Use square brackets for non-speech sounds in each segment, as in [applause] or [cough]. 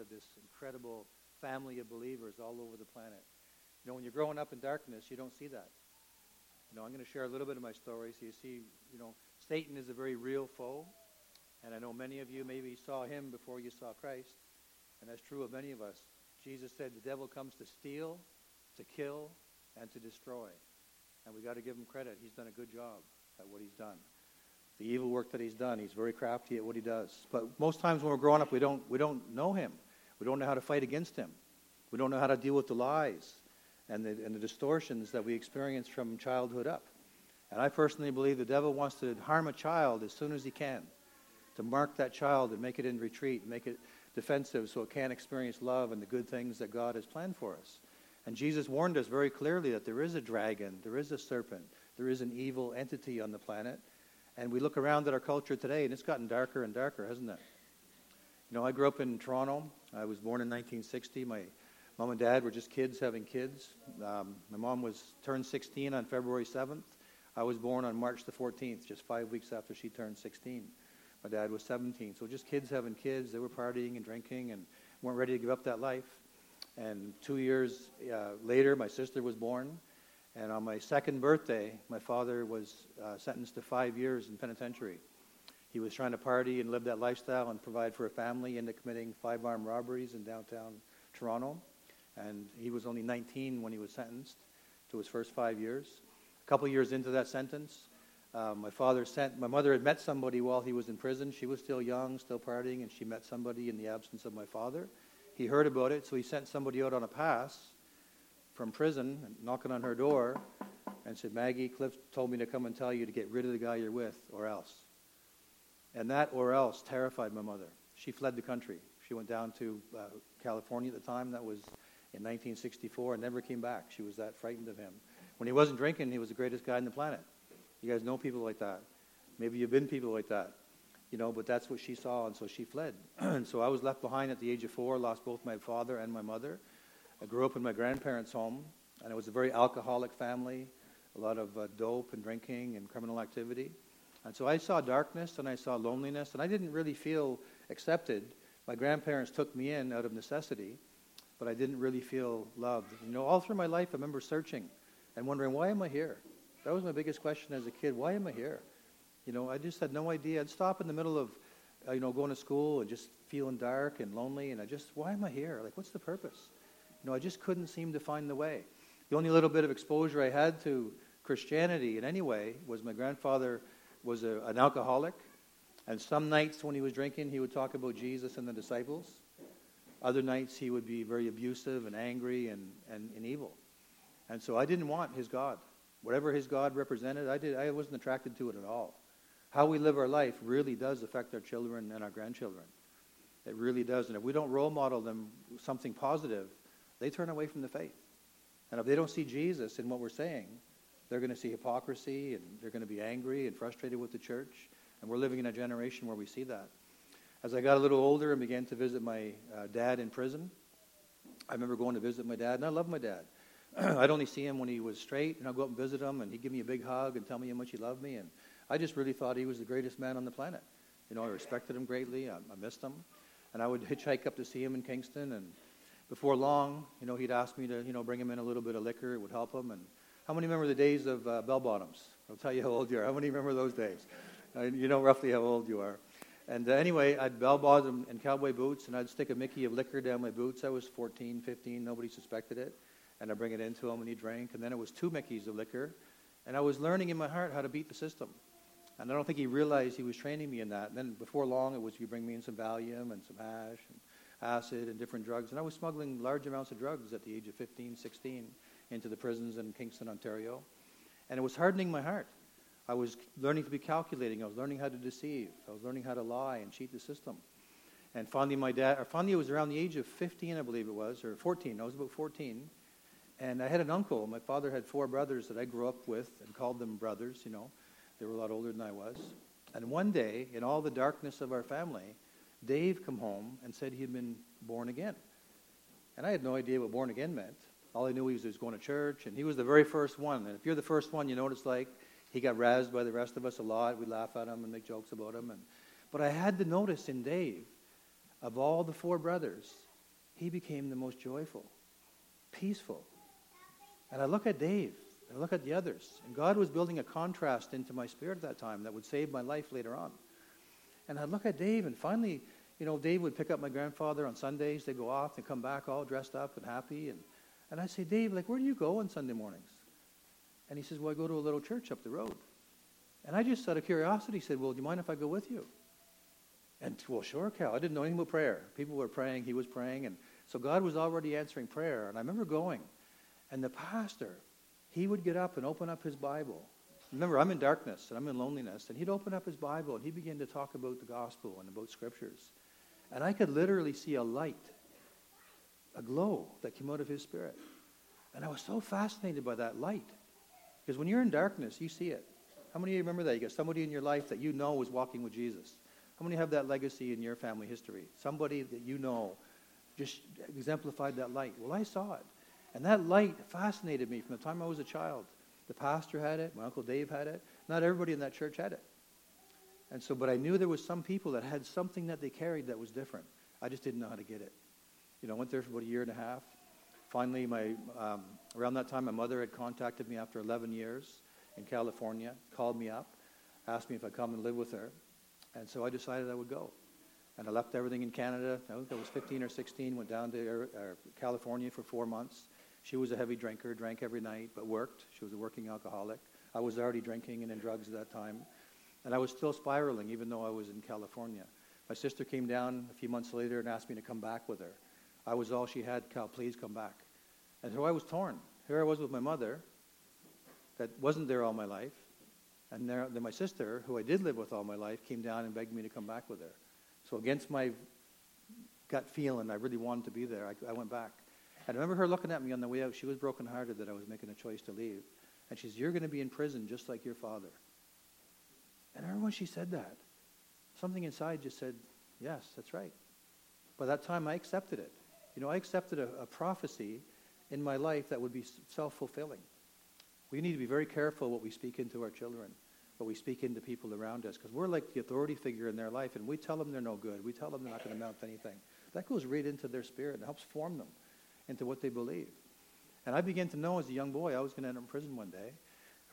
of this incredible family of believers all over the planet. You know, when you're growing up in darkness, you don't see that. You know, I'm going to share a little bit of my story so you see, you know, Satan is a very real foe. And I know many of you maybe saw him before you saw Christ. And that's true of many of us. Jesus said the devil comes to steal, to kill, and to destroy. And we got to give him credit. He's done a good job at what he's done. The evil work that he's done, he's very crafty at what he does. But most times when we're growing up, we don't, we don't know him. We don't know how to fight against him. We don't know how to deal with the lies and the, and the distortions that we experience from childhood up. And I personally believe the devil wants to harm a child as soon as he can, to mark that child and make it in retreat, make it defensive so it can't experience love and the good things that God has planned for us. And Jesus warned us very clearly that there is a dragon, there is a serpent, there is an evil entity on the planet. And we look around at our culture today, and it's gotten darker and darker, hasn't it? You know, I grew up in Toronto. I was born in 1960. My mom and dad were just kids having kids. Um, my mom was turned 16 on February 7th. I was born on March the 14th, just five weeks after she turned 16. My dad was 17. So just kids having kids. They were partying and drinking and weren't ready to give up that life. And two years uh, later, my sister was born. And on my second birthday, my father was uh, sentenced to five years in penitentiary. He was trying to party and live that lifestyle and provide for a family, into committing five armed robberies in downtown Toronto. And he was only 19 when he was sentenced to his first five years. A couple years into that sentence, uh, my father sent, my mother had met somebody while he was in prison. She was still young, still partying, and she met somebody in the absence of my father. He heard about it, so he sent somebody out on a pass from prison, knocking on her door, and said, Maggie, Cliff told me to come and tell you to get rid of the guy you're with, or else. And that or else terrified my mother. She fled the country. She went down to uh, California at the time. That was in 1964 and never came back. She was that frightened of him. When he wasn't drinking, he was the greatest guy on the planet. You guys know people like that. Maybe you've been people like that you know, but that's what she saw, and so she fled. [clears throat] and so I was left behind at the age of four, lost both my father and my mother. I grew up in my grandparents' home, and it was a very alcoholic family, a lot of uh, dope and drinking and criminal activity. And so I saw darkness and I saw loneliness, and I didn't really feel accepted. My grandparents took me in out of necessity, but I didn't really feel loved. You know, all through my life, I remember searching and wondering, why am I here? That was my biggest question as a kid. Why am I here? You know, I just had no idea. I'd stop in the middle of, uh, you know, going to school and just feeling dark and lonely, and I just, why am I here? Like, what's the purpose? You know, I just couldn't seem to find the way. The only little bit of exposure I had to Christianity in any way was my grandfather was a, an alcoholic, and some nights when he was drinking, he would talk about Jesus and the disciples. Other nights, he would be very abusive and angry and, and, and evil. And so I didn't want his God. Whatever his God represented, I, did, I wasn't attracted to it at all how we live our life really does affect our children and our grandchildren. It really does. And if we don't role model them something positive, they turn away from the faith. And if they don't see Jesus in what we're saying, they're going to see hypocrisy and they're going to be angry and frustrated with the church. And we're living in a generation where we see that. As I got a little older and began to visit my uh, dad in prison, I remember going to visit my dad, and I love my dad. [clears throat] I'd only see him when he was straight, and I'd go up and visit him, and he'd give me a big hug and tell me how much he loved me. And I just really thought he was the greatest man on the planet. You know, I respected him greatly. I, I missed him. And I would [laughs] hitchhike up to see him in Kingston. And before long, you know, he'd ask me to, you know, bring him in a little bit of liquor. It would help him. And how many remember the days of uh, bell bottoms? I'll tell you how old you are. How many remember those days? Uh, you know roughly how old you are. And uh, anyway, I'd bell bottom and cowboy boots, and I'd stick a Mickey of liquor down my boots. I was 14, 15. Nobody suspected it. And I'd bring it into him, and he drank. And then it was two Mickeys of liquor. And I was learning in my heart how to beat the system. And I don't think he realized he was training me in that. And then before long, it was you bring me in some Valium and some hash and acid and different drugs. And I was smuggling large amounts of drugs at the age of 15, 16 into the prisons in Kingston, Ontario. And it was hardening my heart. I was learning to be calculating. I was learning how to deceive. I was learning how to lie and cheat the system. And finally, my dad, or finally, was around the age of 15, I believe it was, or 14. I was about 14. And I had an uncle. My father had four brothers that I grew up with and called them brothers, you know. They were a lot older than I was. And one day, in all the darkness of our family, Dave come home and said he had been born again. And I had no idea what born again meant. All I knew was he was going to church, and he was the very first one. And if you're the first one, you know what it's like. He got razzed by the rest of us a lot. We laugh at him and make jokes about him. And, but I had to notice in Dave, of all the four brothers, he became the most joyful, peaceful. And I look at Dave, and I look at the others, and God was building a contrast into my spirit at that time that would save my life later on. And I look at Dave, and finally, you know, Dave would pick up my grandfather on Sundays. They'd go off and come back all dressed up and happy. And, and I'd say, Dave, like, where do you go on Sunday mornings? And he says, well, I go to a little church up the road. And I just, out of curiosity, said, well, do you mind if I go with you? And, well, sure, Cal. I didn't know anything about prayer. People were praying. He was praying. And so God was already answering prayer. And I remember going. And the pastor, he would get up and open up his Bible. Remember, I'm in darkness and I'm in loneliness. And he'd open up his Bible and he began to talk about the gospel and about scriptures. And I could literally see a light, a glow that came out of his spirit. And I was so fascinated by that light. Because when you're in darkness, you see it. How many of you remember that? You got somebody in your life that you know is walking with Jesus. How many have that legacy in your family history? Somebody that you know just exemplified that light. Well, I saw it. And that light fascinated me from the time I was a child. The pastor had it, my Uncle Dave had it. Not everybody in that church had it. And so, but I knew there was some people that had something that they carried that was different. I just didn't know how to get it. You know, I went there for about a year and a half. Finally, my, um, around that time, my mother had contacted me after 11 years in California, called me up, asked me if I'd come and live with her. And so I decided I would go. And I left everything in Canada. I think I was 15 or 16, went down to uh, California for four months. She was a heavy drinker, drank every night, but worked. She was a working alcoholic. I was already drinking and in drugs at that time. And I was still spiraling, even though I was in California. My sister came down a few months later and asked me to come back with her. I was all she had. Cal, please come back. And so I was torn. Here I was with my mother, that wasn't there all my life. And there, then my sister, who I did live with all my life, came down and begged me to come back with her. So against my gut feeling, I really wanted to be there. I, I went back. And I remember her looking at me on the way out. She was brokenhearted that I was making a choice to leave. And she says, you're going to be in prison just like your father. And I remember when she said that, something inside just said, yes, that's right. By that time, I accepted it. You know, I accepted a, a prophecy in my life that would be self-fulfilling. We need to be very careful what we speak into our children, what we speak into people around us, because we're like the authority figure in their life, and we tell them they're no good. We tell them they're not going to amount to anything. That goes right into their spirit and helps form them into what they believe. And I began to know as a young boy I was going to end up in prison one day.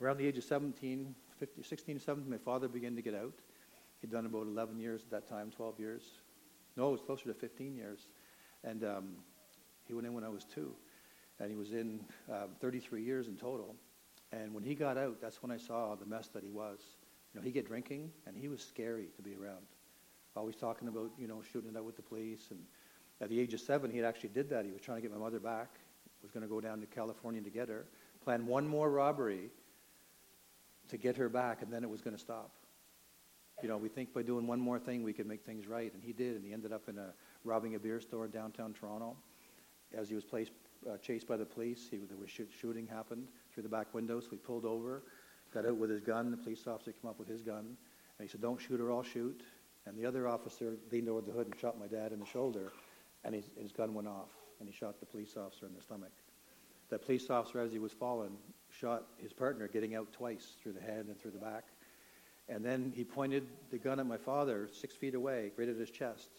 Around the age of 17, 15, 16, 17, my father began to get out. He'd done about 11 years at that time, 12 years. No, it was closer to 15 years. And um, he went in when I was two. And he was in uh, 33 years in total. And when he got out, that's when I saw the mess that he was. You know, he'd get drinking, and he was scary to be around. Always talking about, you know, shooting it out with the police. And at the age of seven, he actually did that. He was trying to get my mother back. Was going to go down to California to get her. Planned one more robbery to get her back, and then it was going to stop. You know, we think by doing one more thing we could make things right, and he did, and he ended up in a robbing a beer store downtown Toronto. As he was placed, uh, chased by the police, he, there was shoot, shooting happened through the back window, so he pulled over, got out with his gun. The police officer came up with his gun, and he said, "Don't shoot or I'll shoot." And the other officer leaned over the hood and shot my dad in the shoulder, and his, his gun went off, and he shot the police officer in the stomach. That police officer, as he was falling, shot his partner getting out twice through the head and through the back. And then he pointed the gun at my father six feet away, right at his chest,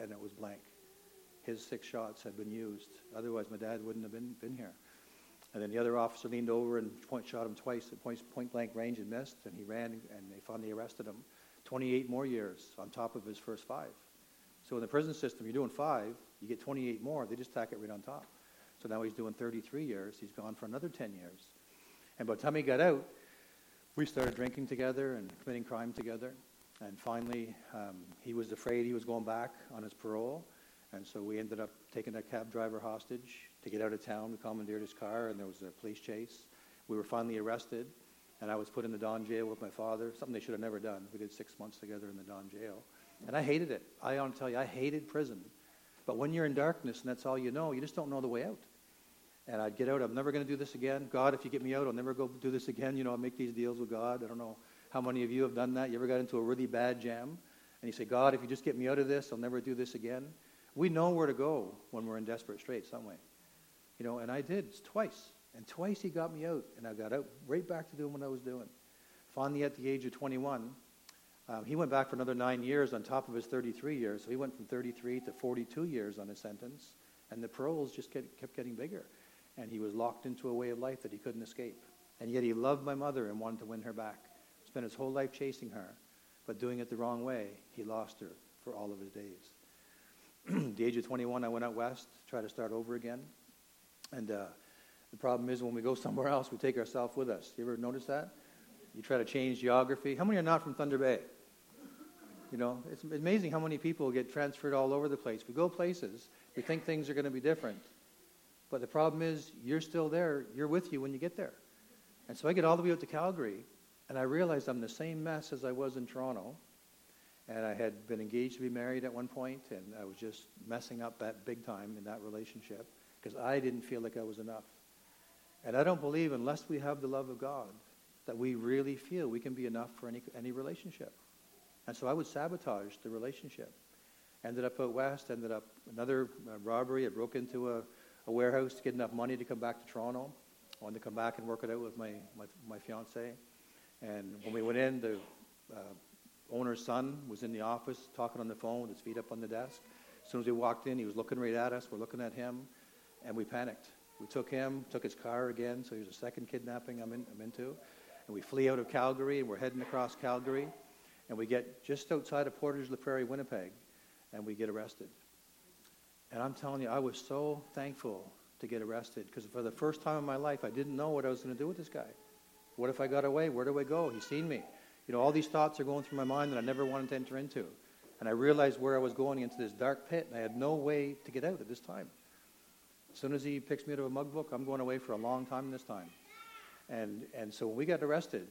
and it was blank. His six shots had been used. Otherwise, my dad wouldn't have been, been here. And then the other officer leaned over and point, shot him twice at point, point blank range and missed, and he ran, and they finally arrested him. 28 more years on top of his first five. So in the prison system, you're doing five, you get 28 more, they just tack it right on top. So now he's doing 33 years. He's gone for another 10 years. And by the time he got out, we started drinking together and committing crime together. And finally, um, he was afraid he was going back on his parole. And so we ended up taking a cab driver hostage to get out of town. We commandeered his car, and there was a police chase. We were finally arrested, and I was put in the Don jail with my father, something they should have never done. We did six months together in the Don jail. And I hated it. I want to tell you, I hated prison. But when you're in darkness and that's all you know, you just don't know the way out and I'd get out. I'm never going to do this again. God, if you get me out, I'll never go do this again. You know, I'll make these deals with God. I don't know how many of you have done that. You ever got into a really bad jam? And you say, God, if you just get me out of this, I'll never do this again. We know where to go when we're in desperate straits, don't we? You know, and I did twice. And twice he got me out, and I got out right back to doing what I was doing. Finally, at the age of 21, um, he went back for another nine years on top of his 33 years. So he went from 33 to 42 years on his sentence And the paroles just kept getting bigger. And he was locked into a way of life that he couldn't escape. And yet he loved my mother and wanted to win her back. Spent his whole life chasing her, but doing it the wrong way, he lost her for all of his days. [clears throat] the age of 21, I went out west to try to start over again. And uh, the problem is when we go [laughs] somewhere else, we take ourselves with us. You ever notice that? You try to change geography. How many are not from Thunder Bay? You know, it's amazing how many people get transferred all over the place. We go places, we think things are going to be different. But the problem is, you're still there. You're with you when you get there. And so I get all the way out to Calgary, and I realize I'm the same mess as I was in Toronto. And I had been engaged to be married at one point, and I was just messing up that big time in that relationship because I didn't feel like I was enough. And I don't believe, unless we have the love of God, that we really feel we can be enough for any, any relationship. And so I would sabotage the relationship. Ended up out west, ended up another uh, robbery. I broke into a, a warehouse to get enough money to come back to Toronto. I wanted to come back and work it out with my, my, my fiance. And when we went in, the uh, owner's son was in the office talking on the phone with his feet up on the desk. As soon as we walked in, he was looking right at us. We're looking at him, and we panicked. We took him, took his car again, so here's a second kidnapping I'm, in, I'm into. And we flee out of Calgary, and we're heading across Calgary. And we get just outside of Portage la Prairie, Winnipeg, and we get arrested. And I'm telling you, I was so thankful to get arrested because for the first time in my life, I didn't know what I was going to do with this guy. What if I got away? Where do I go? He's seen me. You know, all these thoughts are going through my mind that I never wanted to enter into. And I realized where I was going into this dark pit, and I had no way to get out at this time. As soon as he picks me out of a mug book, I'm going away for a long time this time. And, and so when we got arrested,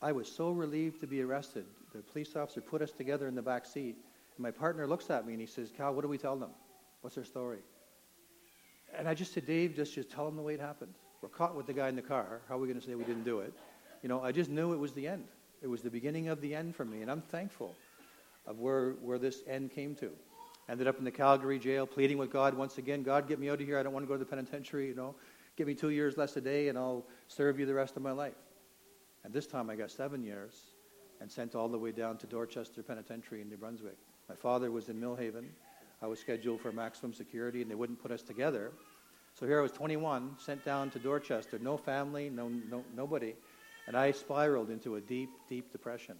I was so relieved to be arrested. The police officer put us together in the back seat, and my partner looks at me and he says, Cal, what do we tell them? What's their story? And I just said, Dave, just, just tell them the way it happened. We're caught with the guy in the car. How are we going to say we didn't do it? You know, I just knew it was the end. It was the beginning of the end for me, and I'm thankful of where, where this end came to. Ended up in the Calgary jail, pleading with God once again God, get me out of here. I don't want to go to the penitentiary, you know. Give me two years less a day, and I'll serve you the rest of my life. And this time I got seven years and sent all the way down to Dorchester Penitentiary in New Brunswick. My father was in Millhaven. I was scheduled for maximum security, and they wouldn't put us together. So here I was 21, sent down to Dorchester, no family, no, no, nobody. And I spiraled into a deep, deep depression.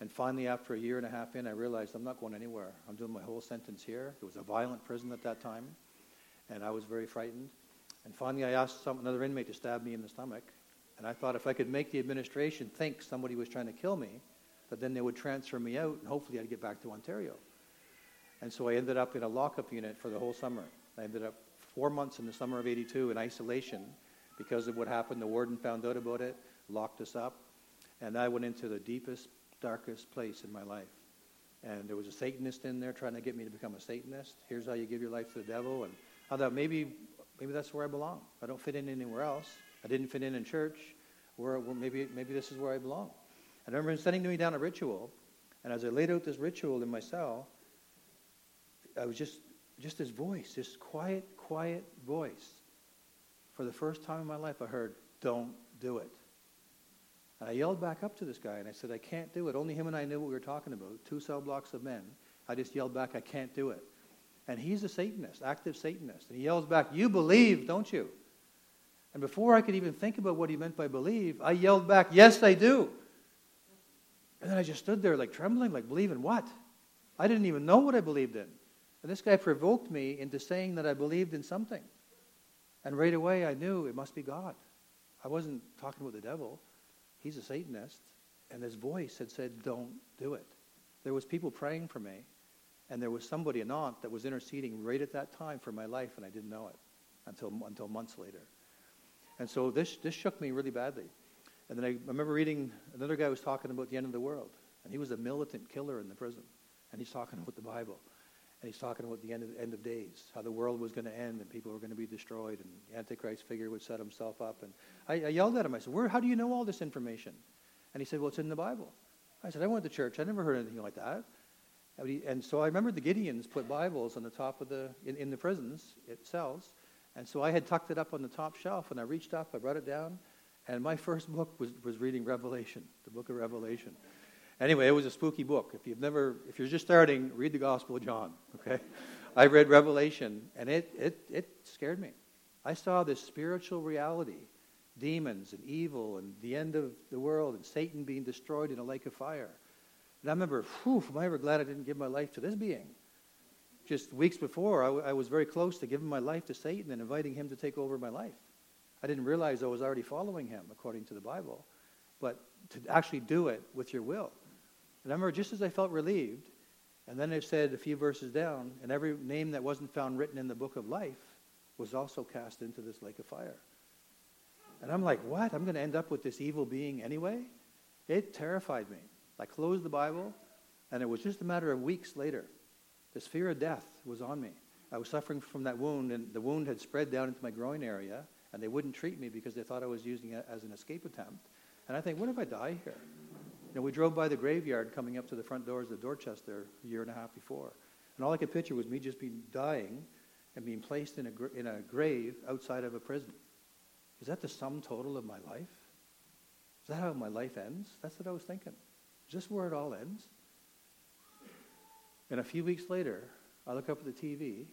And finally, after a year and a half in, I realized I'm not going anywhere. I'm doing my whole sentence here. It was a violent prison at that time, and I was very frightened. And finally, I asked some, another inmate to stab me in the stomach. And I thought if I could make the administration think somebody was trying to kill me, that then they would transfer me out, and hopefully I'd get back to Ontario. And so I ended up in a lockup unit for the whole summer. I ended up four months in the summer of 82 in isolation because of what happened. The warden found out about it locked us up. And I went into the deepest, darkest place in my life. And there was a Satanist in there trying to get me to become a Satanist. Here's how you give your life to the devil. And I thought maybe, maybe that's where I belong. I don't fit in anywhere else. I didn't fit in in church. Where, where maybe, maybe this is where I belong. I remember sending me down a ritual. And as I laid out this ritual in my cell, I was just, just this voice, this quiet, quiet voice. For the first time in my life, I heard, don't do it. And I yelled back up to this guy and I said, I can't do it. Only him and I knew what we were talking about. Two cell blocks of men. I just yelled back, I can't do it. And he's a Satanist, active Satanist. And he yells back, You believe, don't you? And before I could even think about what he meant by believe, I yelled back, Yes, I do. And then I just stood there like trembling, like, Believe in what? I didn't even know what I believed in. And this guy provoked me into saying that I believed in something. And right away I knew it must be God. I wasn't talking about the devil. He's a Satanist. And his voice had said, don't do it. There was people praying for me. And there was somebody, an aunt, that was interceding right at that time for my life, and I didn't know it until, until months later. And so this, this shook me really badly. And then I remember reading, another guy was talking about the end of the world. And he was a militant killer in the prison. And he's talking about the Bible. And he's talking about the end of, end of days, how the world was going to end and people were going to be destroyed and the Antichrist figure would set himself up. And I, I yelled at him. I said, Where, how do you know all this information? And he said, Well, it's in the Bible. I said, I went to church. I never heard anything like that. And, so I remember the Gideons put Bibles on the top of the, in, in the prisons, it cells. And so I had tucked it up on the top shelf and I reached up, I brought it down, and my first book was, was reading Revelation, the book of Revelation. Anyway, it was a spooky book. If you've never, if you're just starting, read the Gospel of John. Okay, [laughs] I read Revelation, and it, it, it scared me. I saw this spiritual reality demons and evil and the end of the world and Satan being destroyed in a lake of fire. And I remember, whew, am I ever glad I didn't give my life to this being? Just weeks before, I, w- I was very close to giving my life to Satan and inviting him to take over my life. I didn't realize I was already following him according to the Bible, but to actually do it with your will. And I remember just as I felt relieved, and then it said a few verses down, and every name that wasn't found written in the book of life was also cast into this lake of fire. And I'm like, what? I'm going to end up with this evil being anyway? It terrified me. I closed the Bible, and it was just a matter of weeks later. This fear of death was on me. I was suffering from that wound, and the wound had spread down into my groin area, and they wouldn't treat me because they thought I was using it as an escape attempt. And I think, what if I die here? Know, we drove by the graveyard coming up to the front doors of Dorchester a year and a half before. And all I could picture was me just being dying and being placed in a, in a grave outside of a prison. Is that the sum total of my life? Is that how my life ends? That's what I was thinking. Is this where it all ends? And a few weeks later, I look up at the TV,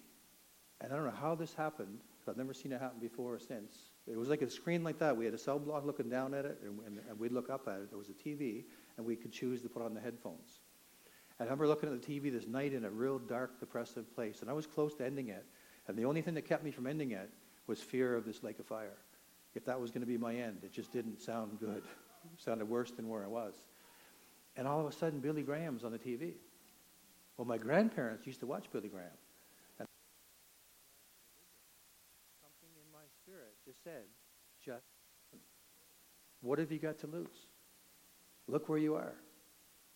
and I don't know how this happened, because I've never seen it happen before or since. It was like a screen like that. We had a cell block looking down at it, and, and, and we'd look up at it. There was a TV, and we could choose to put on the headphones. And I remember looking at the TV this night in a real dark, depressive place, and I was close to ending it. And the only thing that kept me from ending it was fear of this lake of fire. If that was going to be my end, it just didn't sound good. [laughs] It sounded worse than where I was. And all of a sudden, Billy Graham's on the TV. Well, my grandparents used to watch Billy Graham. And something in my spirit just said, just, what have you got to lose? Look where you are.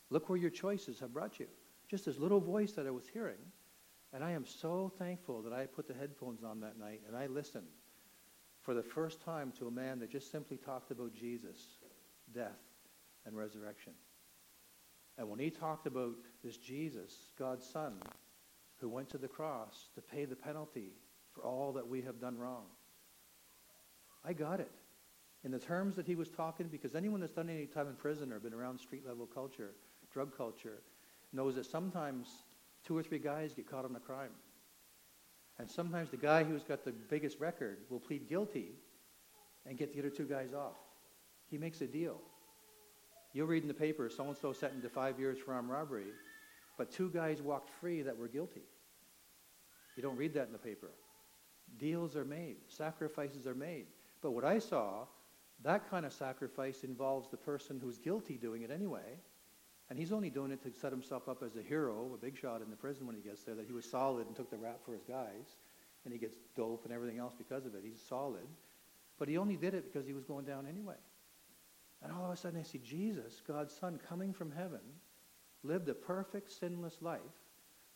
Look where your choices have brought you. Just this little voice that I was hearing. And I am so thankful that I put the headphones on that night and I listened for the first time to a man that just simply talked about Jesus, death, and resurrection. And when he talked about this Jesus, God's Son, who went to the cross to pay the penalty for all that we have done wrong, I got it. In the terms that he was talking, because anyone that's done any time in prison or been around street level culture, drug culture, knows that sometimes two or three guys get caught on a crime. And sometimes the guy who's got the biggest record will plead guilty and get the other two guys off. He makes a deal. You'll read in the paper, so-and-so sentenced to five years for armed robbery, but two guys walked free that were guilty. You don't read that in the paper. Deals are made. Sacrifices are made. But what I saw, that kind of sacrifice involves the person who's guilty doing it anyway. And he's only doing it to set himself up as a hero, a big shot in the prison when he gets there, that he was solid and took the rap for his guys. And he gets dope and everything else because of it. He's solid. But he only did it because he was going down anyway. And all of a sudden I see Jesus, God's Son, coming from heaven, lived a perfect, sinless life.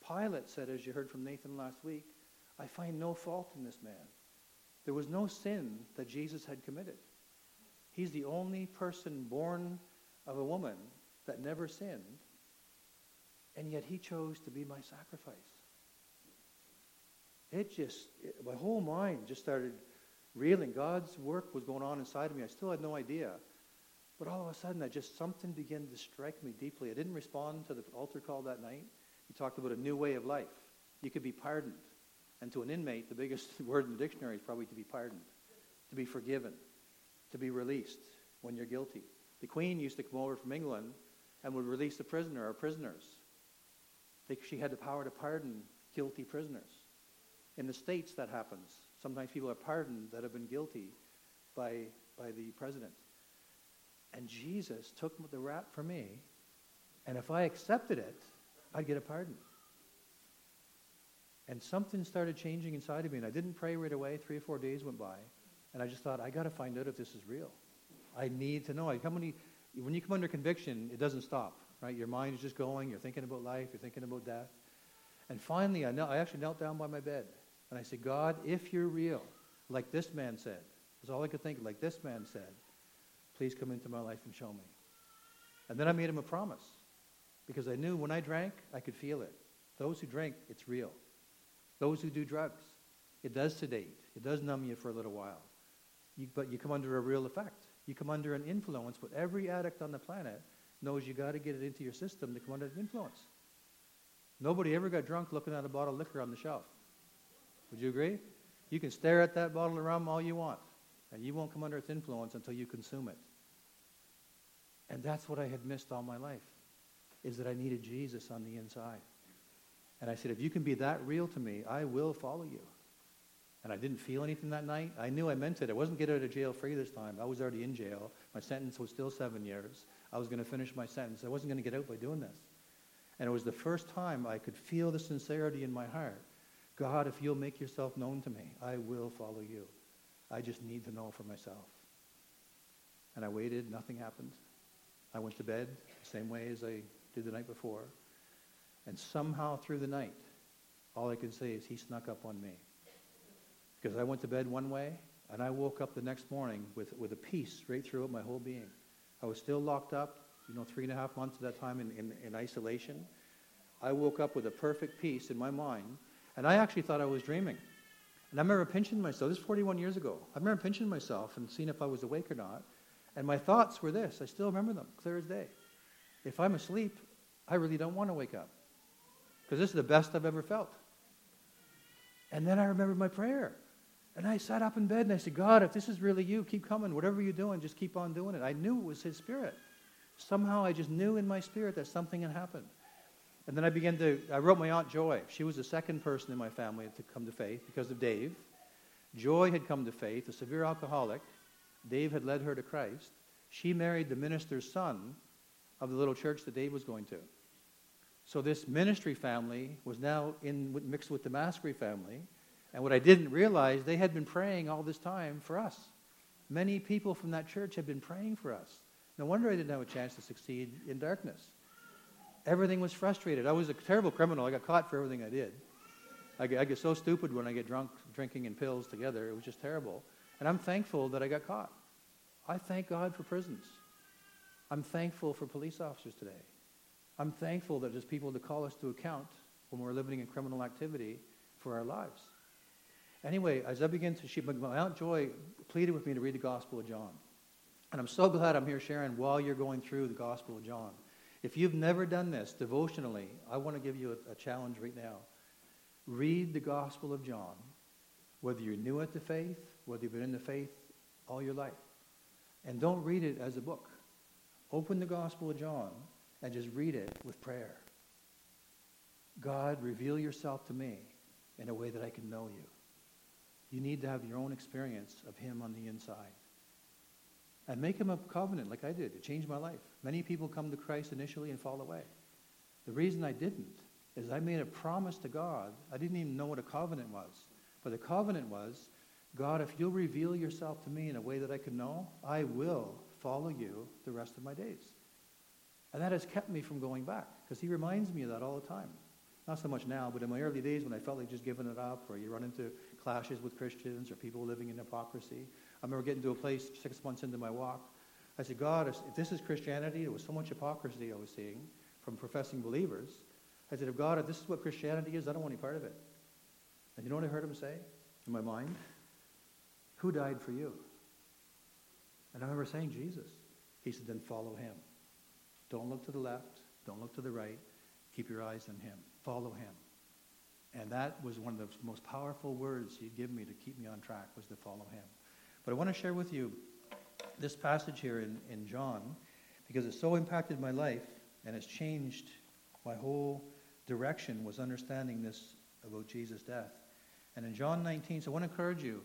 Pilate said, as you heard from Nathan last week, I find no fault in this man. There was no sin that Jesus had committed. He's the only person born of a woman that never sinned, and yet he chose to be my sacrifice. It just, it, my whole mind just started reeling. God's work was going on inside of me. I still had no idea. But all of a sudden, I just something began to strike me deeply. I didn't respond to the altar call that night. He talked about a new way of life. You could be pardoned. And to an inmate, the biggest [laughs] word in the dictionary is probably to be pardoned, to be forgiven, to be released when you're guilty. The Queen used to come over from England and would release a prisoner or prisoners. She had the power to pardon guilty prisoners. In the States, that happens. Sometimes people are pardoned that have been guilty by, by the president. And Jesus took the rap for me, and if I accepted it, I'd get a pardon. And something started changing inside of me, and I didn't pray right away. Three or four days went by, and I just thought, I got to find out if this is real. I need to know. I come when, you, come under conviction, it doesn't stop, right? Your mind is just going. You're thinking about life. You're thinking about death. And finally, I, knelt, I actually knelt down by my bed, and I said, God, if you're real, like this man said, that's all I could think, like this man said, Please come into my life and show me. And then I made him a promise because I knew when I drank, I could feel it. Those who drink, it's real. Those who do drugs, it does sedate. It does numb you for a little while. You, but you come under a real effect. You come under an influence, but every addict on the planet knows you got to get it into your system to come under an influence. Nobody ever got drunk looking at a bottle of liquor on the shelf. Would you agree? You can stare at that bottle of rum all you want, and you won't come under its influence until you consume it. And that's what I had missed all my life, is that I needed Jesus on the inside. And I said, if you can be that real to me, I will follow you. And I didn't feel anything that night. I knew I meant it. I wasn't get out of jail free this time. I was already in jail. My sentence was still seven years. I was going to finish my sentence. I wasn't going to get out by doing this. And it was the first time I could feel the sincerity in my heart. God, if you'll make yourself known to me, I will follow you. I just need to know for myself. And I waited. Nothing happened. I went to bed the same way as I did the night before. And somehow through the night, all I can say is he snuck up on me. Because I went to bed one way, and I woke up the next morning with, with a peace right throughout my whole being. I was still locked up, you know, three and a half months at that time in, in, in isolation. I woke up with a perfect peace in my mind, and I actually thought I was dreaming. And I remember pinching myself. This is 41 years ago. I remember pinching myself and seeing if I was awake or not. And my thoughts were this. I still remember them, clear as day. If I'm asleep, I really don't want to wake up. Because this is the best I've ever felt. And then I remembered my prayer. And I sat up in bed and I said, God, if this is really you, keep coming. Whatever you're doing, just keep on doing it. I knew it was His Spirit. Somehow I just knew in my spirit that something had happened. And then I began to, I wrote my Aunt Joy. She was the second person in my family to come to faith because of Dave. Joy had come to faith, a severe alcoholic. Dave had led her to Christ. She married the minister's son of the little church that Dave was going to. So this ministry family was now in, mixed with the Maskery family. And what I didn't realize, they had been praying all this time for us. Many people from that church had been praying for us. No wonder I didn't have a chance to succeed in darkness. Everything was frustrated. I was a terrible criminal. I got caught for everything I did. I get, I get so stupid when I get drunk, drinking and pills together. It was just terrible. And I'm thankful that I got caught. I thank God for prisons. I'm thankful for police officers today. I'm thankful that there's people to call us to account when we're living in criminal activity for our lives. Anyway, as I begin to, she, my Aunt Joy pleaded with me to read the Gospel of John. And I'm so glad I'm here sharing while you're going through the Gospel of John. If you've never done this devotionally, I want to give you a, a challenge right now. Read the Gospel of John, whether you're new at the faith, whether you've been in the faith all your life. And don't read it as a book. Open the Gospel of John and just read it with prayer. God, reveal yourself to me in a way that I can know you. You need to have your own experience of him on the inside. And make him a covenant like I did. It changed my life. Many people come to Christ initially and fall away. The reason I didn't is I made a promise to God. I didn't even know what a covenant was. But the covenant was, God, if you'll reveal yourself to me in a way that I can know, I will follow you the rest of my days. And that has kept me from going back because he reminds me of that all the time. Not so much now, but in my early days when I felt like just giving it up or you run into clashes with Christians or people living in hypocrisy. I remember getting to a place six months into my walk. I said, God, if this is Christianity, there was so much hypocrisy I was seeing from professing believers. I said, if God, if this is what Christianity is, I don't want any part of it. And you know what I heard him say in my mind? Who died for you? And I remember saying, Jesus. He said, then follow him. Don't look to the left. Don't look to the right. Keep your eyes on him. Follow him. And that was one of the most powerful words he'd give me to keep me on track was to follow him. But I want to share with you this passage here in, in John because it so impacted my life and it's changed my whole direction was understanding this about Jesus' death. And in John 19, so I want to encourage you,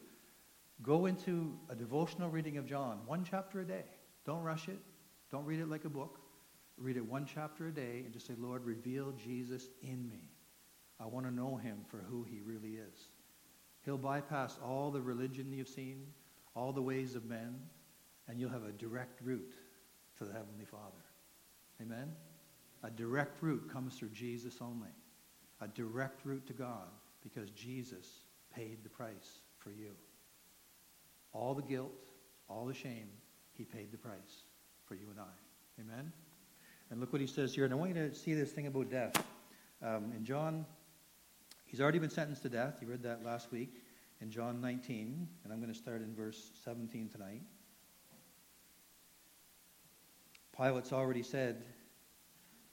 go into a devotional reading of John, one chapter a day. Don't rush it. Don't read it like a book. Read it one chapter a day and just say, Lord, reveal Jesus in me. I want to know him for who he really is. He'll bypass all the religion you've seen, all the ways of men, and you'll have a direct route to the Heavenly Father. Amen? A direct route comes through Jesus only. A direct route to God because Jesus paid the price for you. All the guilt, all the shame, he paid the price for you and I. Amen? And look what he says here. And I want you to see this thing about death. Um, in John, he's already been sentenced to death. You read that last week in John 19. And I'm going to start in verse 17 tonight. Pilate's already said,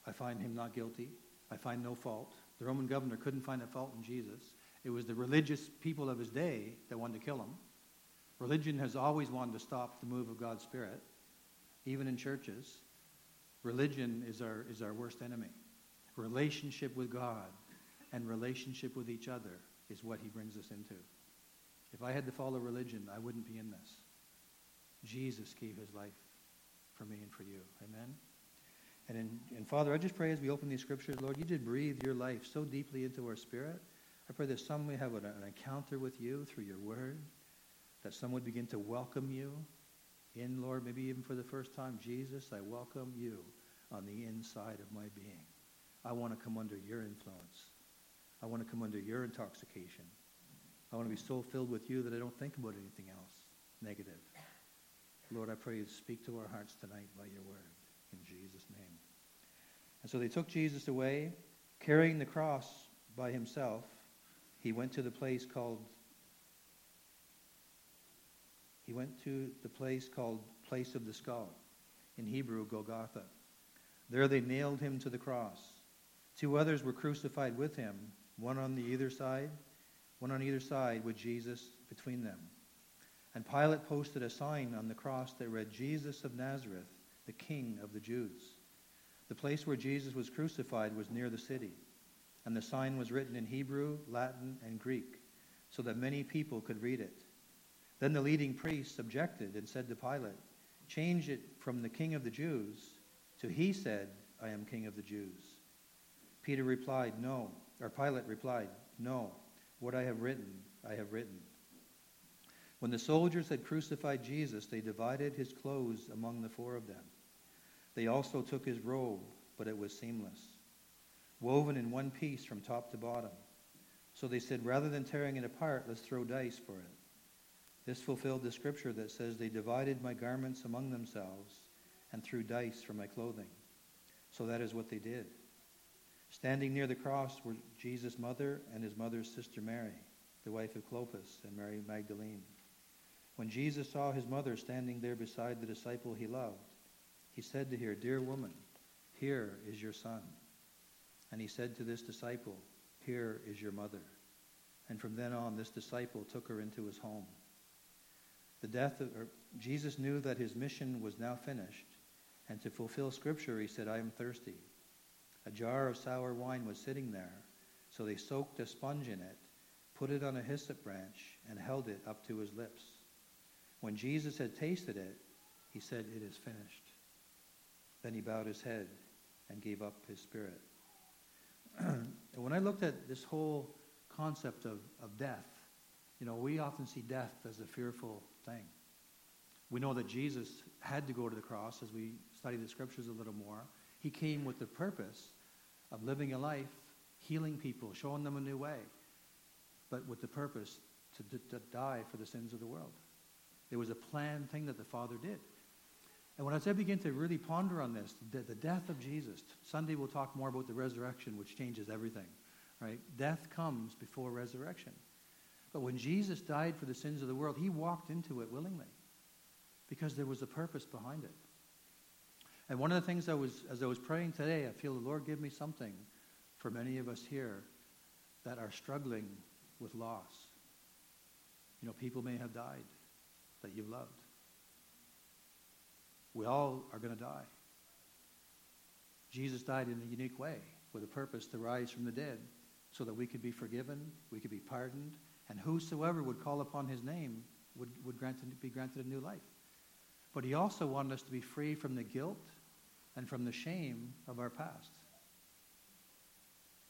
I find him not guilty. I find no fault. The Roman governor couldn't find a fault in Jesus. It was the religious people of his day that wanted to kill him. Religion has always wanted to stop the move of God's Spirit, even in churches. Religion is our, is our worst enemy. Relationship with God and relationship with each other is what he brings us into. If I had to follow religion, I wouldn't be in this. Jesus gave his life for me and for you. Amen? And, in, and Father, I just pray as we open these scriptures, Lord, you did breathe your life so deeply into our spirit. I pray that some may have an, an encounter with you through your word, that some would begin to welcome you in, Lord, maybe even for the first time. Jesus, I welcome you on the inside of my being. I want to come under your influence. I want to come under your intoxication. I want to be so filled with you that I don't think about anything else negative. Lord, I pray you speak to our hearts tonight by your word. In Jesus' name. And so they took Jesus away, carrying the cross by himself. He went to the place called he went to the place called place of the skull, in Hebrew Golgotha. There they nailed him to the cross. Two others were crucified with him, one on the either side, one on either side with Jesus between them. And Pilate posted a sign on the cross that read, Jesus of Nazareth, the King of the Jews. The place where Jesus was crucified was near the city, and the sign was written in Hebrew, Latin, and Greek, so that many people could read it. Then the leading priests objected and said to Pilate, Change it from the King of the Jews to he said, I am King of the Jews. Peter replied, No. Or Pilate replied, No. What I have written, I have written. When the soldiers had crucified Jesus, they divided his clothes among the four of them. They also took his robe, but it was seamless, woven in one piece from top to bottom. So they said, rather than tearing it apart, let's throw dice for it. This fulfilled the scripture that says, They divided my garments among themselves and threw dice for my clothing. So that is what they did. Standing near the cross were Jesus' mother and his mother's sister Mary, the wife of Clopas, and Mary Magdalene. When Jesus saw his mother standing there beside the disciple he loved, he said to her, Dear woman, here is your son. And he said to this disciple, Here is your mother. And from then on, this disciple took her into his home. The death of, Jesus knew that his mission was now finished, and to fulfill Scripture, he said, I am thirsty. A jar of sour wine was sitting there, so they soaked a sponge in it, put it on a hyssop branch, and held it up to his lips. When Jesus had tasted it, he said, It is finished. Then he bowed his head and gave up his spirit. [clears throat] when I looked at this whole concept of, of death, you know, we often see death as a fearful thing. We know that Jesus had to go to the cross as we study the scriptures a little more. He came with the purpose of living a life, healing people, showing them a new way, but with the purpose to, to, die for the sins of the world. It was a planned thing that the Father did. And when I begin to really ponder on this, the, the death of Jesus, Sunday we'll talk more about the resurrection, which changes everything, right? Death comes before resurrection. But when Jesus died for the sins of the world, he walked into it willingly because there was a purpose behind it. And one of the things I was, as I was praying today, I feel the Lord give me something for many of us here that are struggling with loss. You know, people may have died that you've loved. We all are going to die. Jesus died in a unique way with a purpose to rise from the dead so that we could be forgiven, we could be pardoned, and whosoever would call upon his name would, would grant, be granted a new life. But he also wanted us to be free from the guilt and from the shame of our past.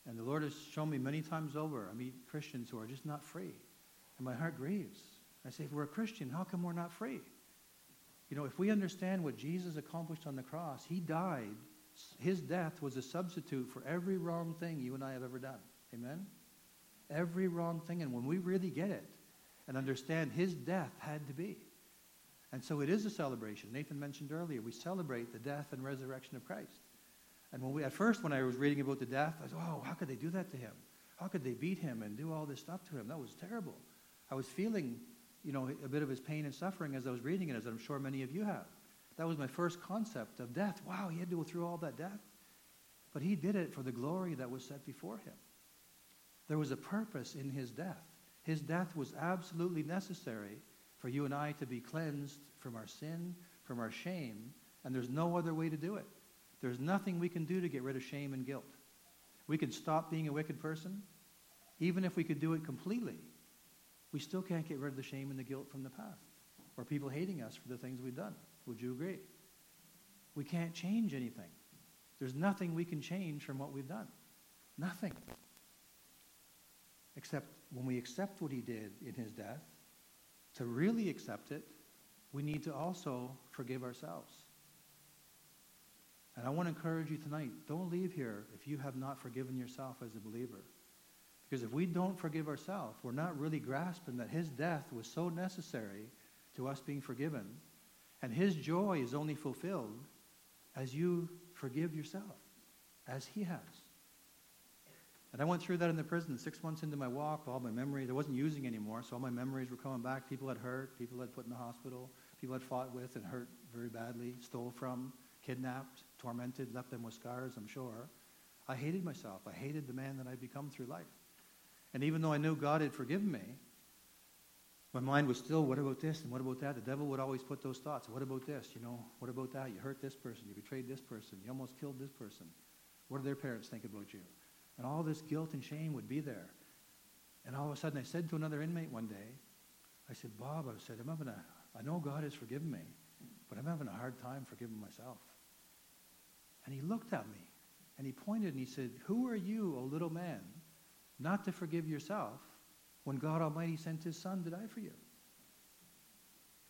And the Lord has shown me many times over, I meet Christians who are just not free. And my heart grieves. I say, if we're a Christian, how come we're not free? You know, if we understand what Jesus accomplished on the cross, he died. His death was a substitute for every wrong thing you and I have ever done. Amen? Every wrong thing. And when we really get it and understand his death had to be, and so it is a celebration. Nathan mentioned earlier, we celebrate the death and resurrection of Christ. And when we, at first, when I was reading about the death, I thought, oh, how could they do that to him? How could they beat him and do all this stuff to him? That was terrible. I was feeling, you know, a bit of his pain and suffering as I was reading it, as I'm sure many of you have. That was my first concept of death. Wow, he had to go through all that death. But he did it for the glory that was set before him. There was a purpose in his death. His death was absolutely necessary for you and I to be cleansed from our sin, from our shame, and there's no other way to do it. There's nothing we can do to get rid of shame and guilt. We can stop being a wicked person, even if we could do it completely. We still can't get rid of the shame and the guilt from the past, or people hating us for the things we've done. Would you agree? We can't change anything. There's nothing we can change from what we've done. Nothing. Except when we accept what he did in his death, to really accept it, we need to also forgive ourselves. And I want to encourage you tonight don't leave here if you have not forgiven yourself as a believer. Because if we don't forgive ourselves, we're not really grasping that his death was so necessary to us being forgiven. And his joy is only fulfilled as you forgive yourself, as he has. And I went through that in the prison. Six months into my walk, all my memories, I wasn't using anymore, so all my memories were coming back. People had hurt, people had put in the hospital, people had fought with and hurt very badly, stole from, kidnapped, tormented, left them with scars, I'm sure. I hated myself. I hated the man that I'd become through life. And even though I knew God had forgiven me, my mind was still, what about this and what about that? The devil would always put those thoughts. What about this? You know, what about that? You hurt this person. You betrayed this person. You almost killed this person. What do their parents think about you? And all this guilt and shame would be there. And all of a sudden I said to another inmate one day, I said, Bob, I said, I'm having a, I know God has forgiven me, but I'm having a hard time forgiving myself. And he looked at me and he pointed and he said, Who are you, O little man, not to forgive yourself when God Almighty sent his son to die for you?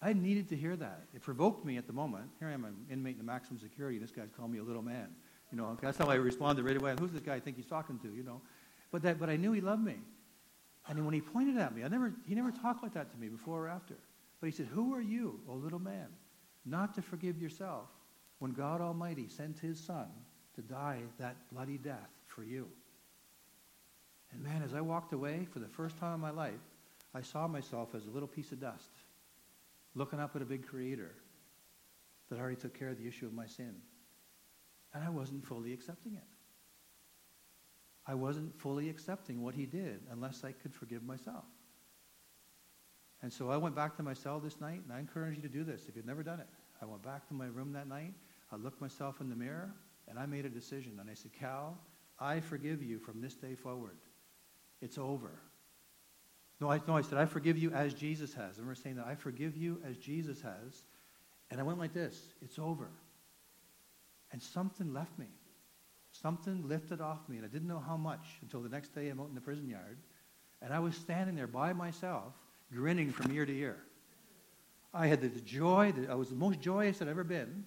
I needed to hear that. It provoked me at the moment. Here I am, an inmate in the maximum security. This guy's calling me a little man. You know, that's how I responded right away. Who's this guy I think he's talking to, you know? But, that, but I knew he loved me. And when he pointed at me, I never, he never talked like that to me before or after. But he said, Who are you, O little man, not to forgive yourself when God Almighty sent his son to die that bloody death for you. And man, as I walked away for the first time in my life, I saw myself as a little piece of dust, looking up at a big creator that already took care of the issue of my sin. And I wasn't fully accepting it. I wasn't fully accepting what he did unless I could forgive myself. And so I went back to my cell this night, and I encourage you to do this if you've never done it. I went back to my room that night I looked myself in the mirror and I made a decision. And I said, Cal, I forgive you from this day forward. It's over. No, I, no, I said, I forgive you as Jesus has. I remember saying that. I forgive you as Jesus has. And I went like this. It's over. And something left me. Something lifted off me. And I didn't know how much until the next day I'm out in the prison yard. And I was standing there by myself, grinning from ear to ear. I had the joy, that I was the most joyous I'd ever been.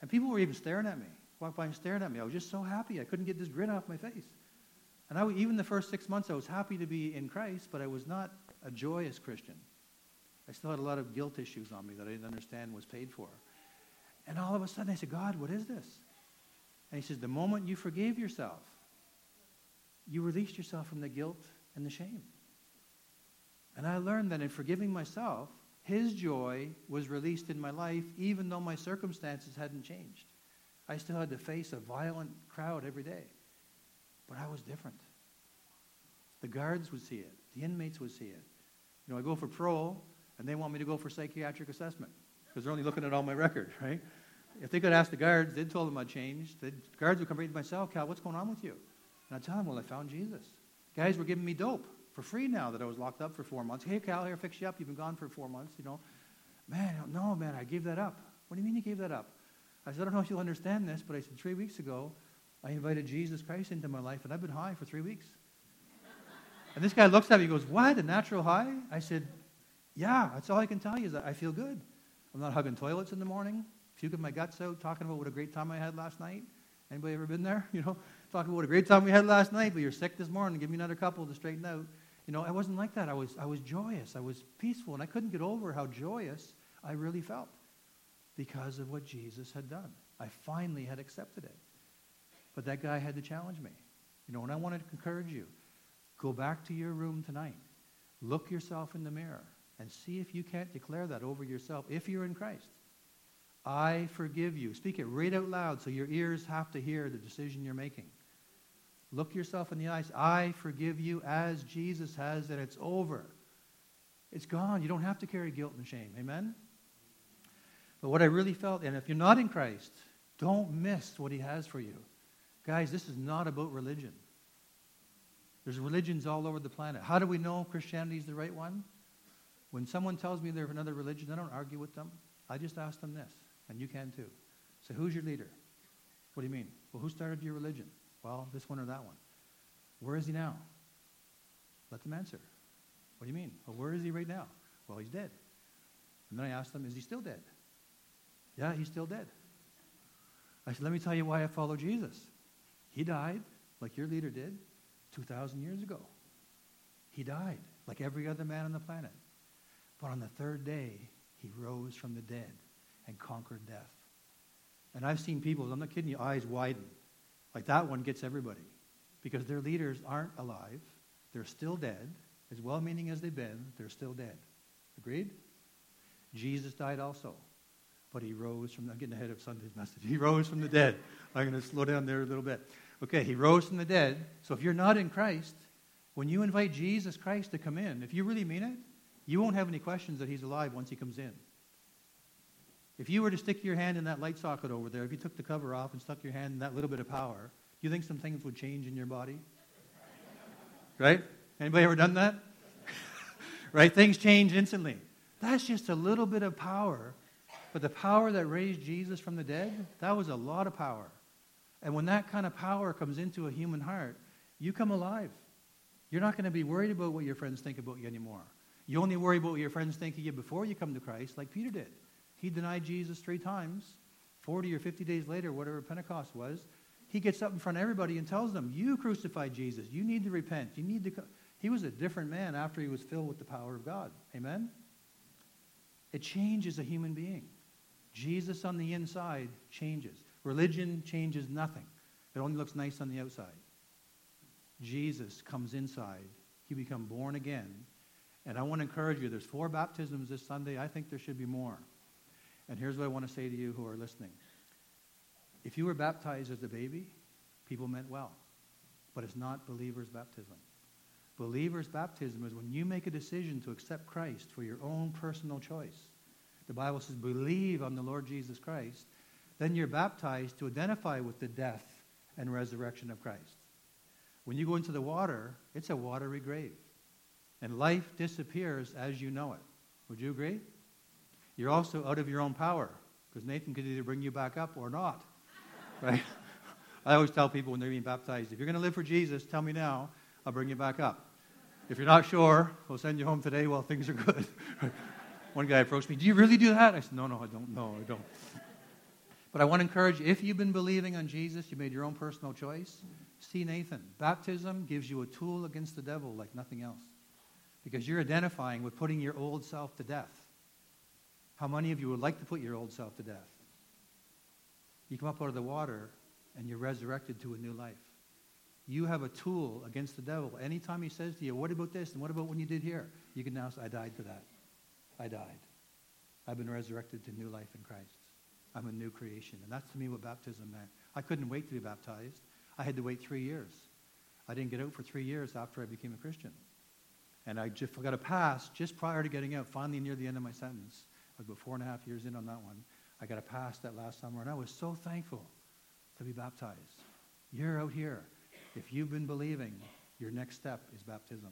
And people were even staring at me, walked by and staring at me. I was just so happy. I couldn't get this grin off my face. And I, even the first six months, I was happy to be in Christ, but I was not a joyous Christian. I still had a lot of guilt issues on me that I didn't understand was paid for. And all of a sudden, they said, God, what is this? And he says, the moment you forgave yourself, you released yourself from the guilt and the shame. And I learned that in forgiving myself, his joy was released in my life, even though my circumstances hadn't changed. I still had to face a violent crowd every day. But I was different. The guards would see it. The inmates would see it. You know, I go for parole, and they want me to go for psychiatric assessment because they're only looking at all my record, right? If they could ask the guards, they'd tell them I'd changed. The guards would come right to my cell, Cal, what's going on with you? And I'd tell them, well, I found Jesus. Guys were giving me dope for free now that I was locked up for four months. Hey, Cal, here, fix you up. You've been gone for four months, you know. Man, no, man, I gave that up. What do you mean you gave that up? I said, I don't know if you'll understand this, but I said, three weeks ago, I invited Jesus Christ into my life, and I've been high for three weeks. and this guy looks at me and goes, What? A natural high? I said, Yeah, that's all I can tell you is that I feel good. I'm not hugging toilets in the morning, puking my guts out, talking about what a great time I had last night. Anybody ever been there? [laughs] You know, talking about what a great time we had last night, but you're sick this morning. Give me another couple to straighten out. You know, I wasn't like that. I was, I was joyous. I was peaceful. And I couldn't get over how joyous I really felt because of what Jesus had done. I finally had accepted it. But that guy had to challenge me. You know, and I want to encourage you. Go back to your room tonight. Look yourself in the mirror and see if you can't declare that over yourself if you're in Christ. I forgive you. Speak it right out loud so your ears have to hear the decision you're making. Look yourself in the eyes. I forgive you as Jesus has, and it's over. It's gone. You don't have to carry guilt and shame. Amen? But what I really felt, and if you're not in Christ, don't miss what he has for you. Guys, this is not about religion. There's religions all over the planet. How do we know Christianity is the right one? When someone tells me they're of another religion, I don't argue with them. I just ask them this, and you can too. So, who's your leader? What do you mean? Well, who started your religion? Well, this one or that one. Where is he now? Let them answer. What do you mean? Well, where is he right now? Well, he's dead. And then I asked them, is he still dead? Yeah, he's still dead. I said, let me tell you why I follow Jesus. He died, like your leader did, 2,000 years ago. He died, like every other man on the planet. But on the third day, he rose from the dead and conquered death. And I've seen people, I'm not kidding you, eyes widen. Like that one gets everybody. Because their leaders aren't alive. They're still dead. As well meaning as they've been, they're still dead. Agreed? Jesus died also. But he rose from, I'm getting ahead of Sunday's message. [laughs] He rose from the dead. I'm going to slow down there a little bit. Okay, he rose from the dead. So if you're not in Christ, when you invite Jesus Christ to come in, if you really mean it, you won't have any questions that he's alive once he comes in. If you were to stick your hand in that light socket over there, if you took the cover off and stuck your hand in that little bit of power, do you think some things would change in your body? Right? Anybody ever done that? [laughs] right? Things change instantly. That's just a little bit of power. But the power that raised Jesus from the dead, that was a lot of power. And when that kind of power comes into a human heart, you come alive. You're not going to be worried about what your friends think about you anymore. You only worry about what your friends think of you before you come to Christ, like Peter did. He denied Jesus three times. 40 or 50 days later, whatever Pentecost was, he gets up in front of everybody and tells them, You crucified Jesus. You need to repent. You need to. Co-. He was a different man after he was filled with the power of God. Amen? It changes a human being. Jesus on the inside changes. Religion changes nothing, it only looks nice on the outside. Jesus comes inside. He become born again. And I want to encourage you, there's four baptisms this Sunday. I think there should be more. And here's what I want to say to you who are listening. If you were baptized as a baby, people meant well. But it's not believer's baptism. Believer's baptism is when you make a decision to accept Christ for your own personal choice. The Bible says, believe on the Lord Jesus Christ. Then you're baptized to identify with the death and resurrection of Christ. When you go into the water, it's a watery grave. And life disappears as you know it. Would you agree? You're also out of your own power because Nathan could either bring you back up or not. [laughs] Right? I always tell people when they're being baptized if you're going to live for Jesus, tell me now, I'll bring you back up. If you're not sure, we'll send you home today while things are good. [laughs] One guy approached me, Do you really do that? I said, No, no, I don't. No, I don't. But I want to encourage you, if you've been believing on Jesus, you made your own personal choice, see Nathan. Baptism gives you a tool against the devil like nothing else. Because you're identifying with putting your old self to death. How many of you would like to put your old self to death? You come up out of the water and you're resurrected to a new life. You have a tool against the devil. Anytime he says to you, What about this? And what about when you did here? You can now say, I died for that. I died. I've been resurrected to new life in Christ. I'm a new creation. And that's to me what baptism meant. I couldn't wait to be baptized. I had to wait three years. I didn't get out for three years after I became a Christian. And I just got a pass just prior to getting out, finally near the end of my sentence. I was about four and a half years in on that one. I got a pass that last summer, and I was so thankful to be baptized. You're out here. If you've been believing, your next step is baptism.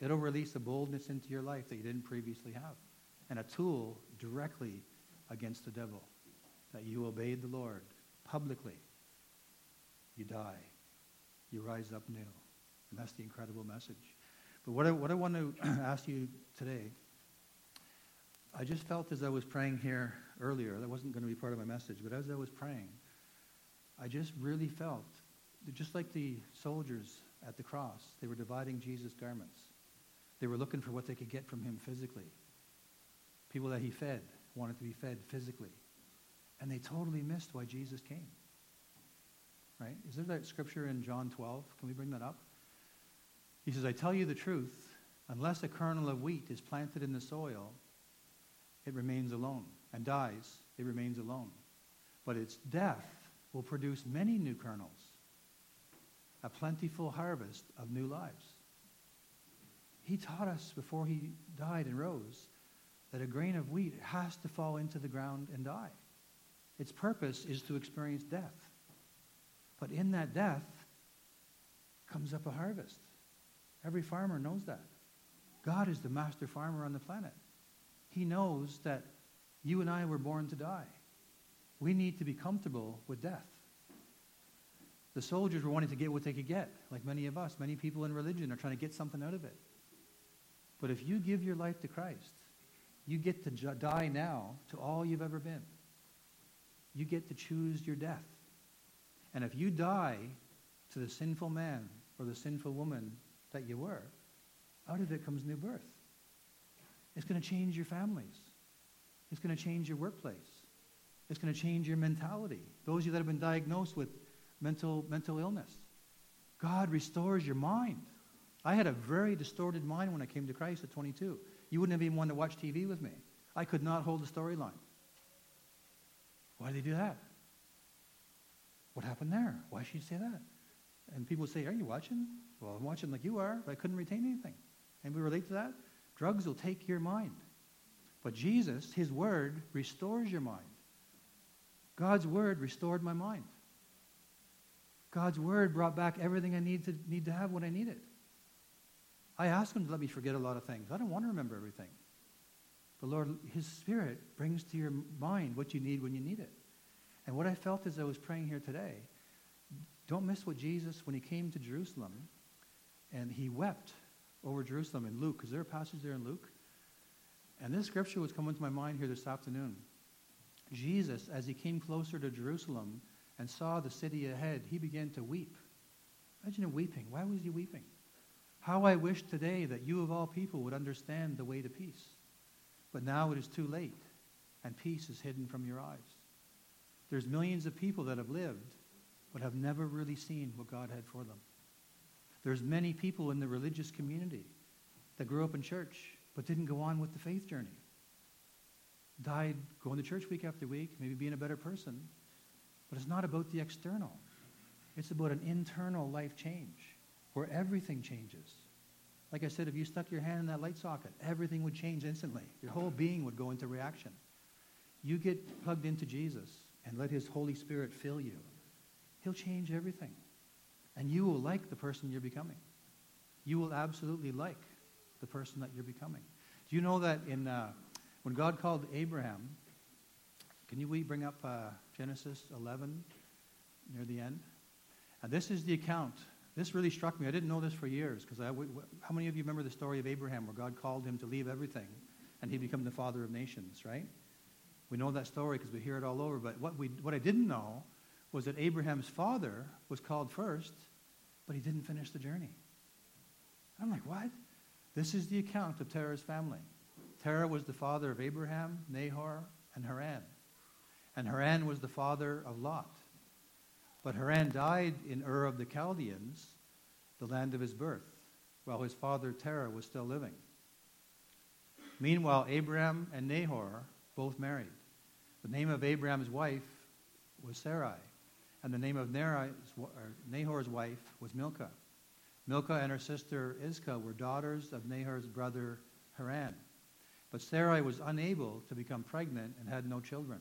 It'll release a boldness into your life that you didn't previously have, and a tool directly against the devil that you obeyed the Lord publicly, you die. You rise up new. And that's the incredible message. But what I, what I want to [clears throat] ask you today, I just felt as I was praying here earlier, that wasn't going to be part of my message, but as I was praying, I just really felt, just like the soldiers at the cross, they were dividing Jesus' garments. They were looking for what they could get from him physically. People that he fed wanted to be fed physically. And they totally missed why Jesus came. Right? Is there that scripture in John 12? Can we bring that up? He says, I tell you the truth, unless a kernel of wheat is planted in the soil, it remains alone and dies, it remains alone. But its death will produce many new kernels. a plentiful harvest of new lives. He taught us before he died and rose that a grain of wheat has to fall into the ground and die. Its purpose is to experience death. But in that death comes up a harvest. Every farmer knows that. God is the master farmer on the planet. He knows that you and I were born to die. We need to be comfortable with death. The soldiers were wanting to get what they could get, like many of us. Many people in religion are trying to get something out of it. But if you give your life to Christ, you get to die now to all you've ever been. You get to choose your death. And if you die to the sinful man or the sinful woman that you were, out of it comes new birth. It's going to change your families. It's going to change your workplace. It's going to change your mentality. Those of you that have been diagnosed with mental, mental illness, God restores your mind. I had a very distorted mind when I came to Christ at 22. You wouldn't have even wanted to watch TV with me. I could not hold a storyline. Why did they do that? What happened there? Why should you say that? And people would say, Are you watching? Well, I'm watching like you are, but I couldn't retain anything. And we relate to that? Drugs will take your mind. But Jesus, his word, restores your mind. God's word restored my mind. God's word brought back everything I need to, need to have when I need it. I ask him to let me forget a lot of things. I don't want to remember everything. But Lord, his spirit brings to your mind what you need when you need it. And what I felt as I was praying here today, don't miss what Jesus, when he came to Jerusalem, and he wept over Jerusalem in Luke. Is there a passage there in Luke? And this scripture was coming to my mind here this afternoon. Jesus, as he came closer to Jerusalem and saw the city ahead, he began to weep. Imagine him weeping. Why was he weeping? How I wish today that you of all people would understand the way to peace. But now it is too late, and peace is hidden from your eyes. There's millions of people that have lived, but have never really seen what God had for them. There's many people in the religious community that grew up in church, but didn't go on with the faith journey. Died going to church week after week, maybe being a better person, but it's not about the external. It's about an internal life change where everything changes. Like I said, if you stuck your hand in that light socket, everything would change instantly. Your whole being would go into reaction. You get plugged into Jesus and let his Holy Spirit fill you. He'll change everything. And you will like the person you're becoming. You will absolutely like the person that you're becoming. Do you know that in uh, when God called Abraham, can you we bring up uh, Genesis 11 near the end? And this is the account this really struck me. I didn't know this for years because how many of you remember the story of Abraham where God called him to leave everything and he became the father of nations, right? We know that story because we hear it all over. But what, we, what I didn't know was that Abraham's father was called first, but he didn't finish the journey. I'm like, what? This is the account of Terah's family. Terah was the father of Abraham, Nahor, and Haran. And Haran was the father of Lot. But Haran died in Ur of the Chaldeans, the land of his birth, while his father Terah was still living. Meanwhile, Abraham and Nahor both married. The name of Abraham's wife was Sarai, and the name of Nahor's wife was Milcah. Milcah and her sister Iscah were daughters of Nahor's brother Haran. But Sarai was unable to become pregnant and had no children.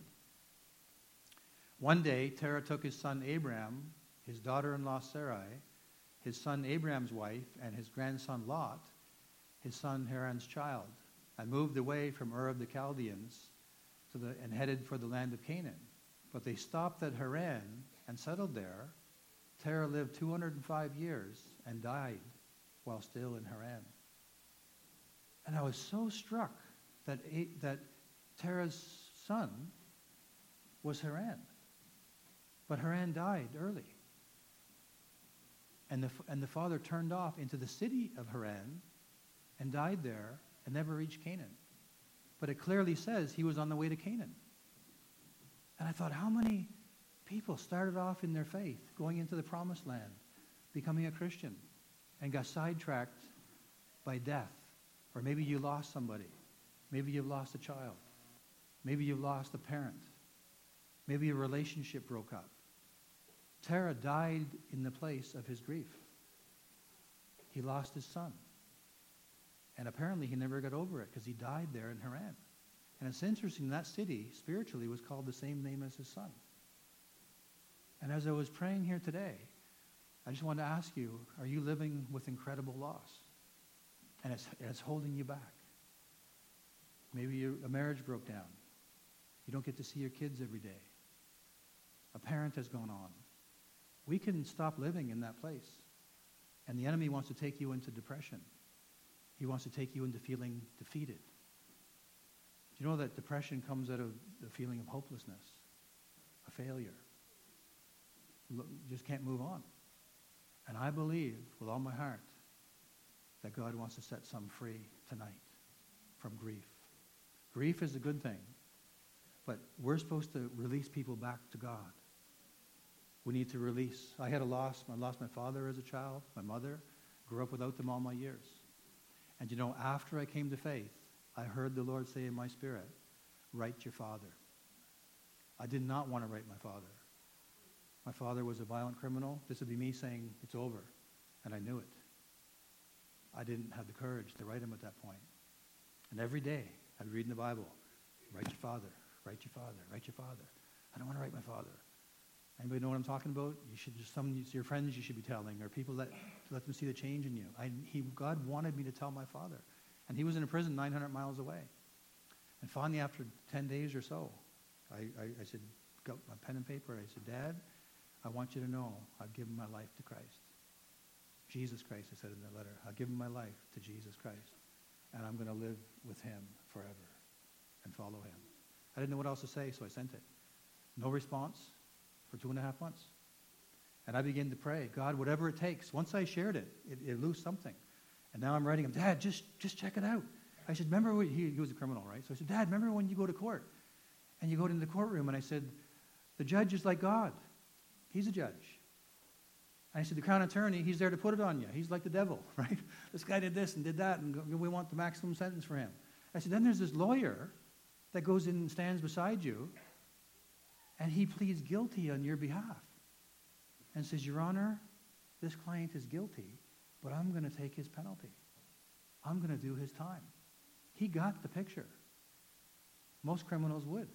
One day, Terah took his son Abram, his daughter in law Sarai, his son Abram's wife, and his grandson Lot, his son Haran's child, and moved away from Ur of the Chaldeans the, and headed for the land of Canaan. But they stopped at Haran and settled there. Terah lived 205 years and died while still in Haran. And I was so struck that, that Terah's son was Haran. But Haran died early. And the, and the father turned off into the city of Haran and died there and never reached Canaan. But it clearly says he was on the way to Canaan. And I thought, how many people started off in their faith, going into the promised land, becoming a Christian, and got sidetracked by death? Or maybe you lost somebody. Maybe you've lost a child. Maybe you've lost a parent. Maybe a relationship broke up. Terah died in the place of his grief. He lost his son. And apparently he never got over it because he died there in Haran. And it's interesting, that city spiritually was called the same name as his son. And as I was praying here today, I just want to ask you, are you living with incredible loss? And it's, it's holding you back. Maybe a marriage broke down. You don't get to see your kids every day. A parent has gone on. We can stop living in that place. And the enemy wants to take you into depression. He wants to take you into feeling defeated. Do you know that depression comes out of the feeling of hopelessness, a failure? Just can't move on. And I believe with all my heart that God wants to set some free tonight from grief. Grief is a good thing, but we're supposed to release people back to God. We need to release. I had a loss. I lost my father as a child, my mother. Grew up without them all my years. And you know, after I came to faith, I heard the Lord say in my spirit, write your father. I did not want to write my father. My father was a violent criminal. This would be me saying, it's over. And I knew it. I didn't have the courage to write him at that point. And every day, I'd read in the Bible, write your father, write your father, write your father. I don't want to write my father. Anybody know what I'm talking about? You should just some your friends you should be telling, or people that let them see the change in you. I, he, God wanted me to tell my father, and he was in a prison 900 miles away. And finally, after 10 days or so, I, I, I said, got my pen and paper. I said, Dad, I want you to know I've given my life to Christ. Jesus Christ, I said in the letter. I've given my life to Jesus Christ, and I'm going to live with him forever and follow him. I didn't know what else to say, so I sent it. No response for two and a half months. And I began to pray, God, whatever it takes. Once I shared it, it, it loosed something. And now I'm writing him, Dad, just, just check it out. I said, remember when, he, he was a criminal, right? So I said, Dad, remember when you go to court? And you go into the courtroom, and I said, the judge is like God. He's a judge. And I said, the crown attorney, he's there to put it on you. He's like the devil, [laughs] right? This guy did this and did that, and we want the maximum sentence for him. I said, then there's this lawyer that goes in and stands beside you, and he pleads guilty on your behalf and says, Your Honor, this client is guilty, but I'm going to take his penalty. I'm going to do his time. He got the picture. Most criminals would.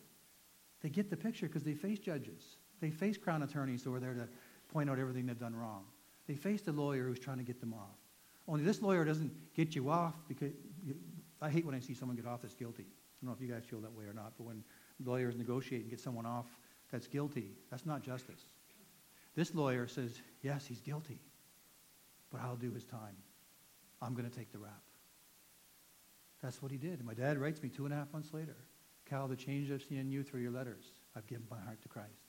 They get the picture because they face judges. They face crown attorneys who are there to point out everything they've done wrong. They face the lawyer who's trying to get them off. Only this lawyer doesn't get you off because you, I hate when I see someone get off that's guilty. I don't know if you guys feel that way or not, but when lawyers negotiate and get someone off that's guilty. That's not justice. This lawyer says, yes, he's guilty, but I'll do his time. I'm going to take the rap. That's what he did. And my dad writes me two and a half months later, Cal, the change I've seen in you through your letters, I've given my heart to Christ.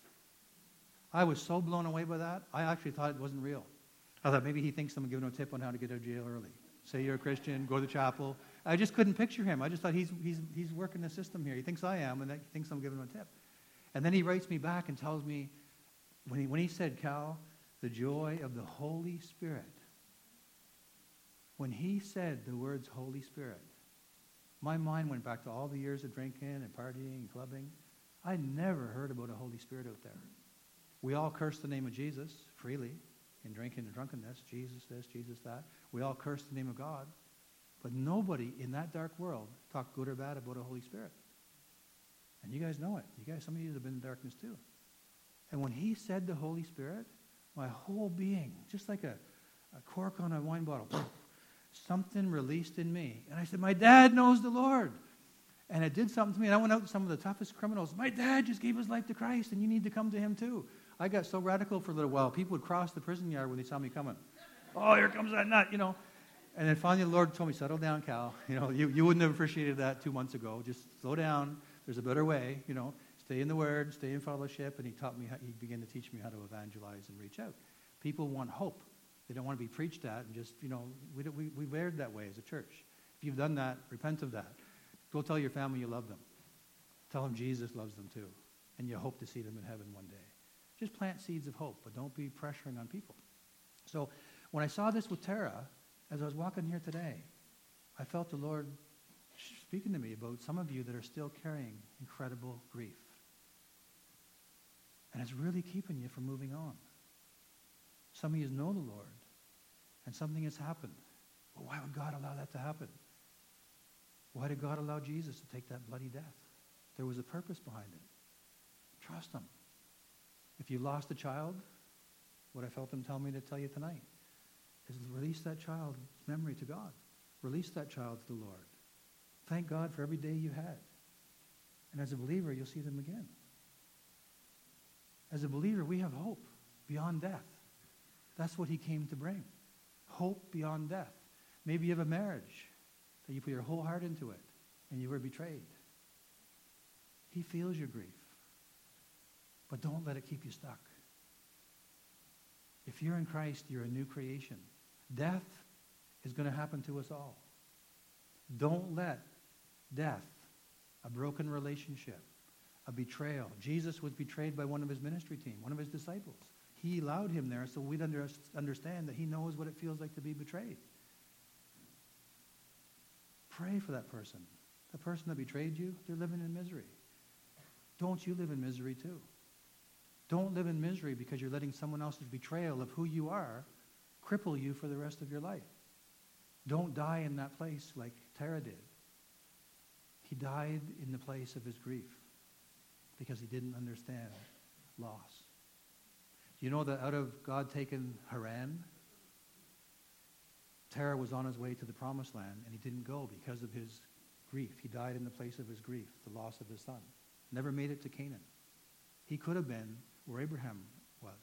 I was so blown away by that, I actually thought it wasn't real. I thought maybe he thinks I'm giving him a tip on how to get out of jail early. Say you're a Christian, go to the chapel. I just couldn't picture him. I just thought he's, he's, he's working the system here. He thinks I am, and he thinks I'm giving him a tip. And then he writes me back and tells me, when he, when he said, Cal, the joy of the Holy Spirit, when he said the words Holy Spirit, my mind went back to all the years of drinking and partying and clubbing. I never heard about a Holy Spirit out there. We all curse the name of Jesus freely in drinking and drunkenness. Jesus this, Jesus that. We all curse the name of God. But nobody in that dark world talked good or bad about a Holy Spirit. And you guys know it. You guys, some of you have been in darkness too. And when he said the Holy Spirit, my whole being, just like a, a cork on a wine bottle, something released in me. And I said, My dad knows the Lord. And it did something to me. And I went out to some of the toughest criminals. My dad just gave his life to Christ, and you need to come to him too. I got so radical for a little while. People would cross the prison yard when they saw me coming. Oh, here comes that nut, you know. And then finally the Lord told me, settle down, Cal. [laughs] You know, you, you wouldn't have appreciated that two months ago. Just slow down. There's a better way, you know. Stay in the Word, stay in fellowship. And he taught me, how, he began to teach me how to evangelize and reach out. People want hope. They don't want to be preached at and just, you know, we, we, we weird that way as a church. If you've done that, repent of that. Go tell your family you love them. Tell them Jesus loves them too. And you hope to see them in heaven one day. Just plant seeds of hope, but don't be pressuring on people. So when I saw this with Terah, as I was walking here today, I felt the Lord speaking to me about some of you that are still carrying incredible grief. And it's really keeping you from moving on. Some of you know the Lord, and something has happened. Well, why would God allow that to happen? Why did God allow Jesus to take that bloody death? There was a purpose behind it. Trust Him. If you lost a child, what I felt Him tell me to tell you tonight is release that child's memory to God. Release that child to the Lord. Thank God for every day you had. And as a believer, you'll see them again. As a believer, we have hope beyond death. That's what he came to bring. Hope beyond death. Maybe you have a marriage that you put your whole heart into it and you were betrayed. He feels your grief. But don't let it keep you stuck. If you're in Christ, you're a new creation. Death is going to happen to us all. Don't let death, a broken relationship, a betrayal. Jesus was betrayed by one of his ministry team, one of his disciples. He allowed him there so we'd under, understand that he knows what it feels like to be betrayed. Pray for that person. The person that betrayed you, they're living in misery. Don't you live in misery too? Don't live in misery because you're letting someone else's betrayal of who you are cripple you for the rest of your life. Don't die in that place like Terah did. He died in the place of his grief because he didn't understand loss. You know that out of God taken Haran, Terah was on his way to the promised land and he didn't go because of his grief. He died in the place of his grief, the loss of his son. Never made it to Canaan. He could have been where Abraham was.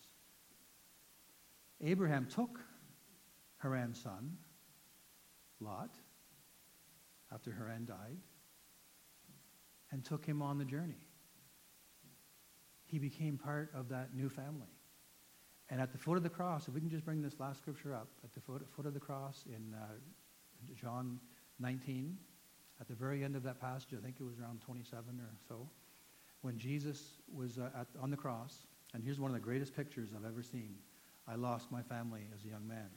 Abraham took Haran's son, Lot, after Haran died, and took him on the journey. He became part of that new family. And at the foot of the cross, if we can just bring this last scripture up, at the foot, foot of the cross in uh, John 19, at the very end of that passage, I think it was around 27 or so, when Jesus was uh, at, on the cross, and here's one of the greatest pictures I've ever seen. I lost my family as a young man,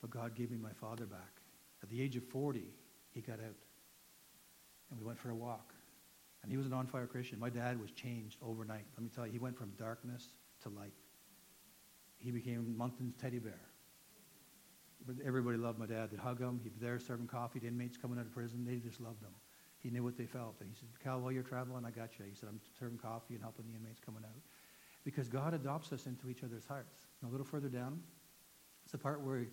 but God gave me my father back. At the age of 40, he got out, and we went for a walk. And he was an on-fire Christian. My dad was changed overnight. Let me tell you, he went from darkness to light. He became Moncton's teddy bear. Everybody loved my dad. They'd hug him. He'd be there serving coffee to inmates coming out of prison. They just loved him. He knew what they felt. And he said, Cal, while you're traveling, I got you. He said, I'm serving coffee and helping the inmates coming out. Because God adopts us into each other's hearts. And a little further down, it's the part where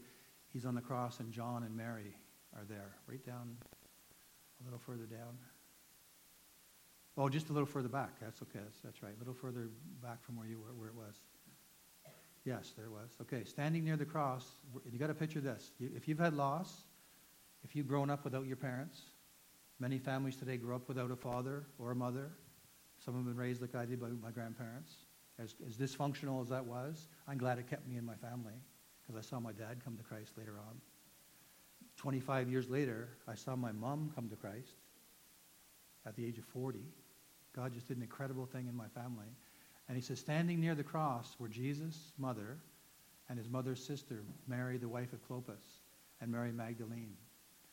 he's on the cross and John and Mary are there. Right down, a little further down. Oh, just a little further back. That's okay. That's, that's right. A little further back from where you were, where it was. Yes, there was. Okay, standing near the cross, you got to picture this. If you've had loss, if you've grown up without your parents, many families today grow up without a father or a mother. Some have been raised like I did by my grandparents. As, as dysfunctional as that was, I'm glad it kept me in my family because I saw my dad come to Christ later on. 25 years later, I saw my mom come to Christ at the age of 40. God just did an incredible thing in my family. And he says, standing near the cross were Jesus' mother and his mother's sister, Mary, the wife of Clopas, and Mary Magdalene.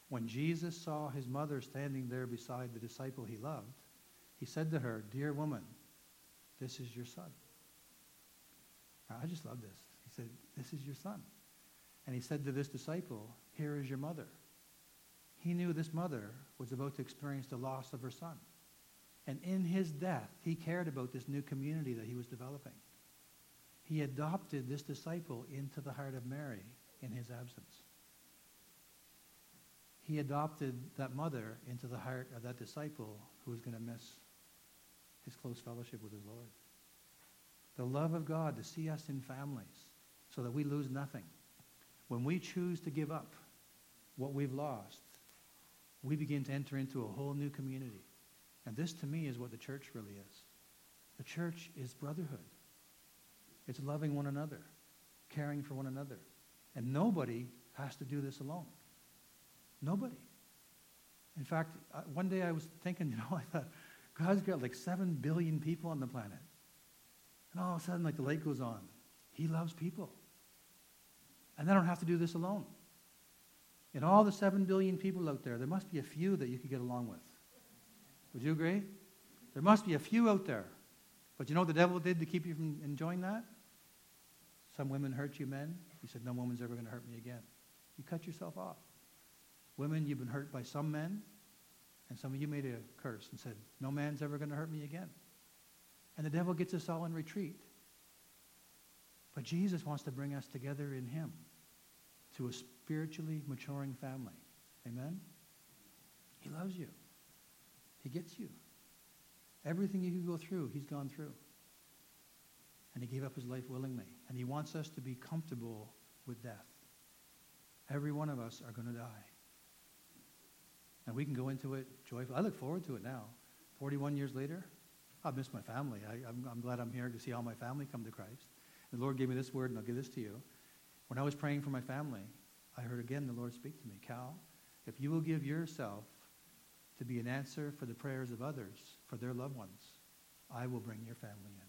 When Jesus saw his mother standing there beside the disciple he loved, he said to her, Dear woman, this is your son. I just love this. He said, This is your son. And he said to this disciple, Here is your mother. He knew this mother was about to experience the loss of her son. And in his death, he cared about this new community that he was developing. He adopted this disciple into the heart of Mary in his absence. He adopted that mother into the heart of that disciple who was going to miss his close fellowship with his Lord. The love of God to see us in families so that we lose nothing. When we choose to give up what we've lost, we begin to enter into a whole new community. And this to me is what the church really is. The church is brotherhood. It's loving one another, caring for one another. And nobody has to do this alone. Nobody. In fact, uh, one day I was thinking, [laughs] you know, I thought, God's got like 7 billion people on the planet. And all of a sudden, like the light goes on. He loves people. And I don't have to do this alone. In all the 7 billion people out there, there must be a few that you could get along with. Would you agree? There must be a few out there. But you know what the devil did to keep you from enjoying that? Some women hurt you, men. You said, no woman's ever going to hurt me again. You cut yourself off. Women, you've been hurt by some men, and some of you made a curse and said, no man's ever going to hurt me again. And the devil gets us all in retreat. But Jesus wants to bring us together in him to a spiritually maturing family. Amen? He loves you. He gets you. Everything you could go through, he's gone through. And he gave up his life willingly. And he wants us to be comfortable with death. Every one of us are going to die. And we can go into it joyful. I look forward to it now. 41 years later, I've missed my family. I, am glad I'm here to see all my family come to Christ. The Lord gave me this word, and I'll give this to you. When I was praying for my family, I heard again the Lord speak to me, Cal, if you will give yourself to be an answer for the prayers of others, for their loved ones, I will bring your family in.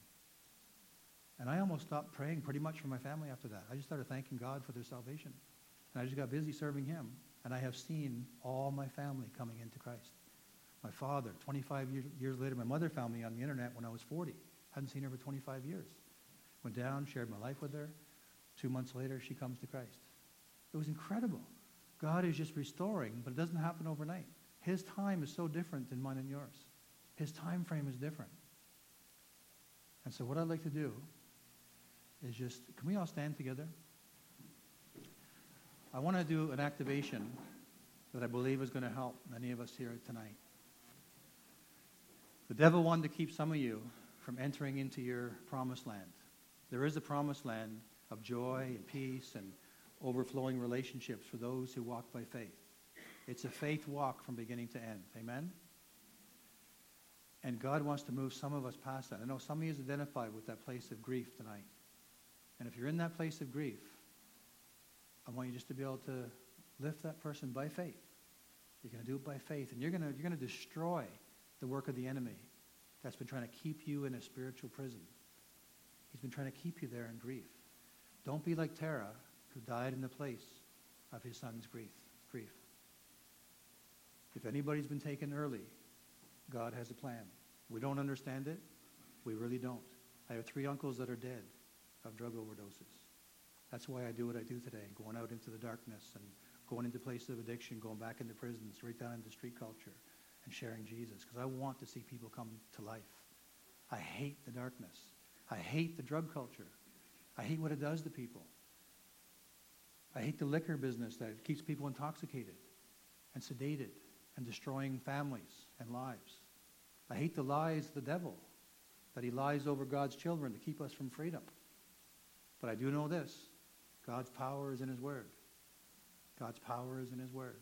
And I almost stopped praying pretty much for my family after that. I just started thanking God for their salvation. And I just got busy serving him. And I have seen all my family coming into Christ. My father, 25 years, years later, my mother found me on the internet when I was 40. Hadn't seen her for 25 years. Went down, shared my life with her. Two months later, she comes to Christ. It was incredible. God is just restoring, but it doesn't happen overnight. His time is so different than mine and yours. His time frame is different. And so what I'd like to do is just, can we all stand together? I want to do an activation that I believe is going to help many of us here tonight. The devil wanted to keep some of you from entering into your promised land. There is a promised land of joy and peace and overflowing relationships for those who walk by faith. It's a faith walk from beginning to end. Amen? And God wants to move some of us past that. I know some of you is identified with that place of grief tonight. And if you're in that place of grief, I want you just to be able to lift that person by faith. You're going to do it by faith. And you're going to, you're going to destroy the work of the enemy that's been trying to keep you in a spiritual prison. He's been trying to keep you there in grief. Don't be like Terah, who died in the place of his son's grief. grief. If anybody's been taken early, God has a plan. We don't understand it. We really don't. I have three uncles that are dead of drug overdoses. That's why I do what I do today, going out into the darkness and going into places of addiction, going back into prisons, right down into street culture, and sharing Jesus, because I want to see people come to life. I hate the darkness. I hate the drug culture. I hate what it does to people. I hate the liquor business that keeps people intoxicated and sedated and destroying families and lives. I hate the lies of the devil, that he lies over God's children to keep us from freedom. But I do know this God's power is in his word. God's power is in his word.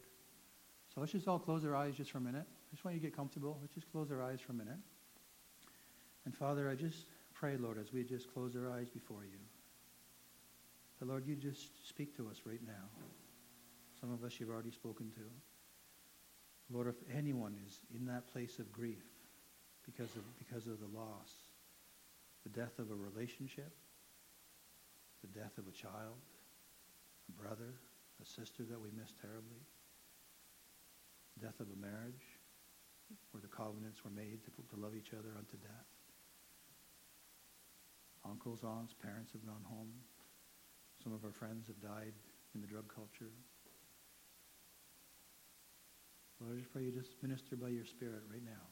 So let's just all close our eyes just for a minute. Just want you to get comfortable. Let's just close our eyes for a minute. And Father, I just pray, Lord, as we just close our eyes before you, that, Lord, you just speak to us right now. Some of us you've already spoken to. Lord, if anyone is in that place of grief because of, because of the loss, the death of a relationship, the death of a child, a brother, a sister that we miss terribly, death of a marriage where the covenants were made to, to love each other unto death. Uncles, aunts, parents have gone home. Some of our friends have died in the drug culture. Lord, I just pray you just minister by your Spirit right now.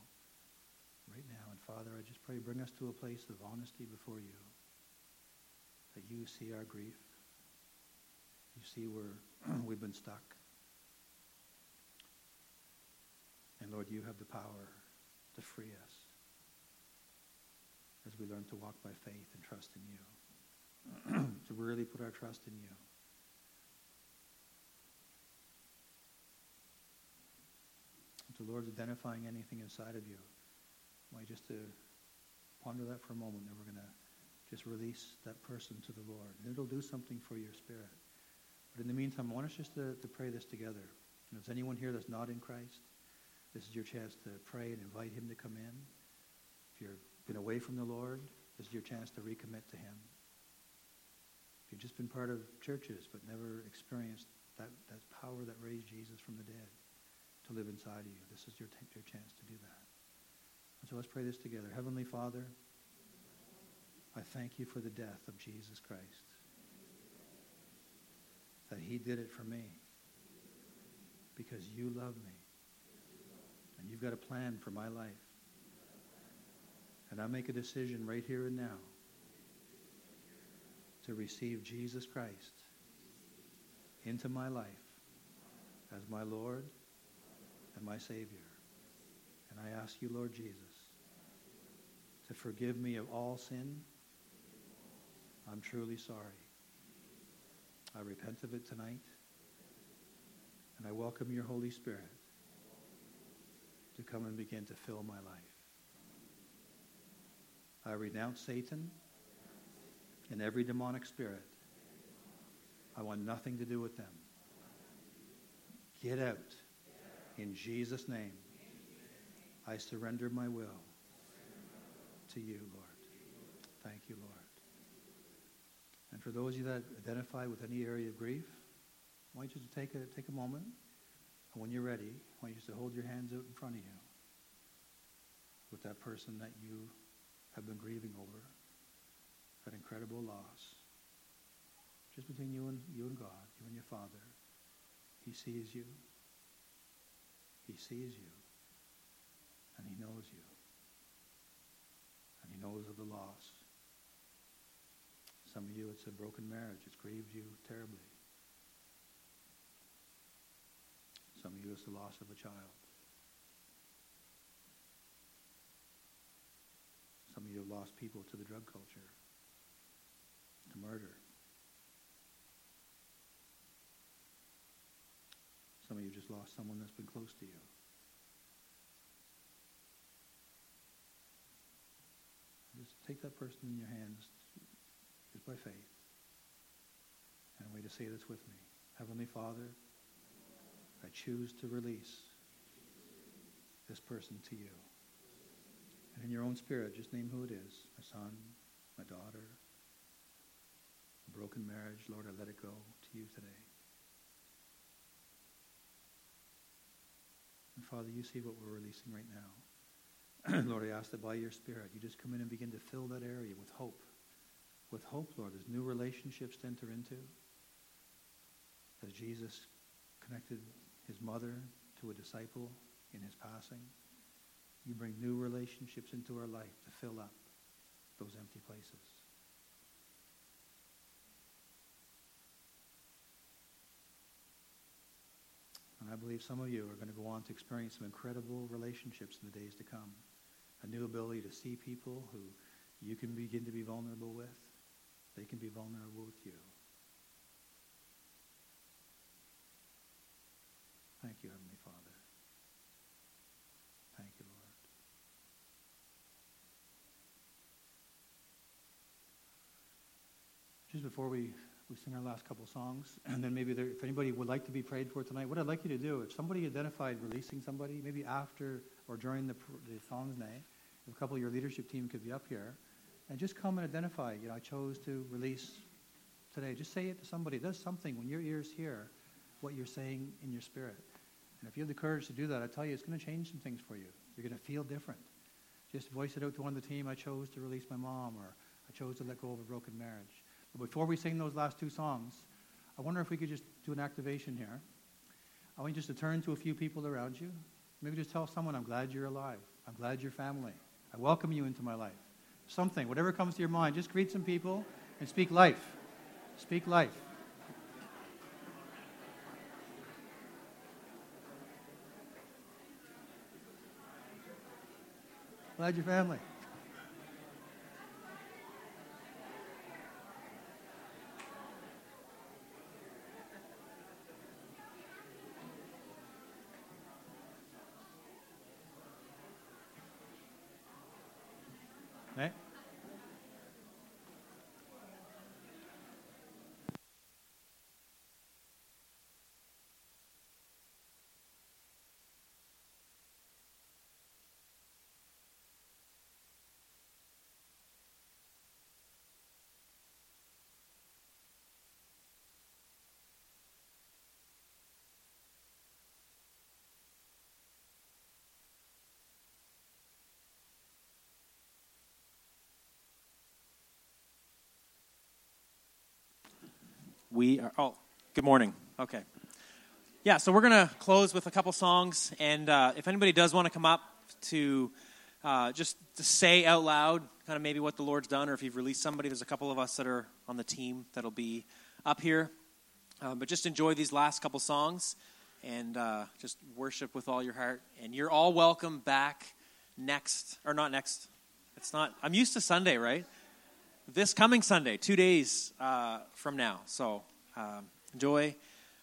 Right now. And Father, I just pray bring us to a place of honesty before you. That you see our grief. You see where [clears throat] we've been stuck. And Lord, you have the power to free us as we learn to walk by faith and trust in you. [clears throat] to really put our trust in you. the Lord's identifying anything inside of you, I just to ponder that for a moment, and we're going to just release that person to the Lord. And it'll do something for your spirit. But in the meantime, I want us just to, to pray this together. And if there's anyone here that's not in Christ, this is your chance to pray and invite him to come in. If you've been away from the Lord, this is your chance to recommit to him. If you've just been part of churches but never experienced that, that power that raised Jesus from the dead, to live inside of you. This is your, t- your chance to do that. And so let's pray this together. Heavenly Father, I thank you for the death of Jesus Christ. that he did it for me because you love me and you've got a plan for my life. And I make a decision right here and now to receive Jesus Christ into my life as my Lord and my Savior. And I ask you, Lord Jesus, to forgive me of all sin. I'm truly sorry. I repent of it tonight. And I welcome your Holy Spirit to come and begin to fill my life. I renounce Satan and every demonic spirit. I want nothing to do with them. Get out. In Jesus' name, I surrender my will to you, Lord. Thank you, Lord. And for those of you that identify with any area of grief, I want you to take a, take a moment. And when you're ready, I want you to hold your hands out in front of you with that person that you have been grieving over, that incredible loss. Just between you and you and God, you and your Father. He sees you. He sees you. And he knows you. And he knows of the loss. Some of you, it's a broken marriage. It's grieved you terribly. Some of you, it's the loss of a child. Some of you have lost people to the drug culture, to murder. Some of you just lost someone that's been close to you. Just take that person in your hands, just by faith. And a way to say this with me. Heavenly Father, I choose to release this person to you. And in your own spirit, just name who it is. My son, my daughter, broken marriage. Lord, I let it go to you today. And Father, you see what we're releasing right now. [clears throat] Lord, I ask that by your Spirit, you just come in and begin to fill that area with hope. With hope, Lord, there's new relationships to enter into. As Jesus connected his mother to a disciple in his passing, you bring new relationships into our life to fill up those empty places. And I believe some of you are going to go on to experience some incredible relationships in the days to come. A new ability to see people who you can begin to be vulnerable with. They can be vulnerable with you. Thank you, Heavenly Father. Thank you, Lord. Just before we, we sing our last couple songs, [clears throat] and then maybe there, if anybody would like to be prayed for tonight, what I'd like you to do, if somebody identified releasing somebody, maybe after or during the, the songs night, if a couple of your leadership team could be up here, and just come and identify, you know, I chose to release today. Just say it to somebody. It does something when your ears hear what you're saying in your spirit. And if you have the courage to do that, I tell you, it's going to change some things for you. You're going to feel different. Just voice it out to one of the team. I chose to release my mom, or I chose to let go of a broken marriage. But before we sing those last two songs, I wonder if we could just do an activation here. I want you just to turn to a few people around you. Maybe just tell someone, I'm glad you're alive. I'm glad you're family. I welcome you into my life. Something, whatever comes to your mind, just greet some people and speak life. Speak life. Glad your family. Hey? We are, oh, Good morning. Okay. Yeah, so we're going to close with a couple songs. And uh, if anybody does want to come up to uh, just to say out loud kind of maybe what the Lord's done, or if you've released somebody, there's a couple of us that are on the team that'll be up here. Um, but just enjoy these last couple songs and uh, just worship with all your heart. And you're all welcome back next, or not next. It's not, I'm used to Sunday, right? This coming Sunday, two days uh, from now. So um, enjoy.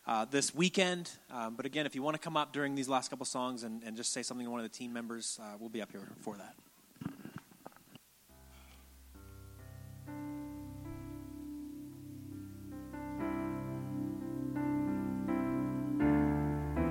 Uh, this weekend. Um, but again, if you want to come up during these last couple songs and, and, just say something to one of the team members, uh, we'll be up here for that.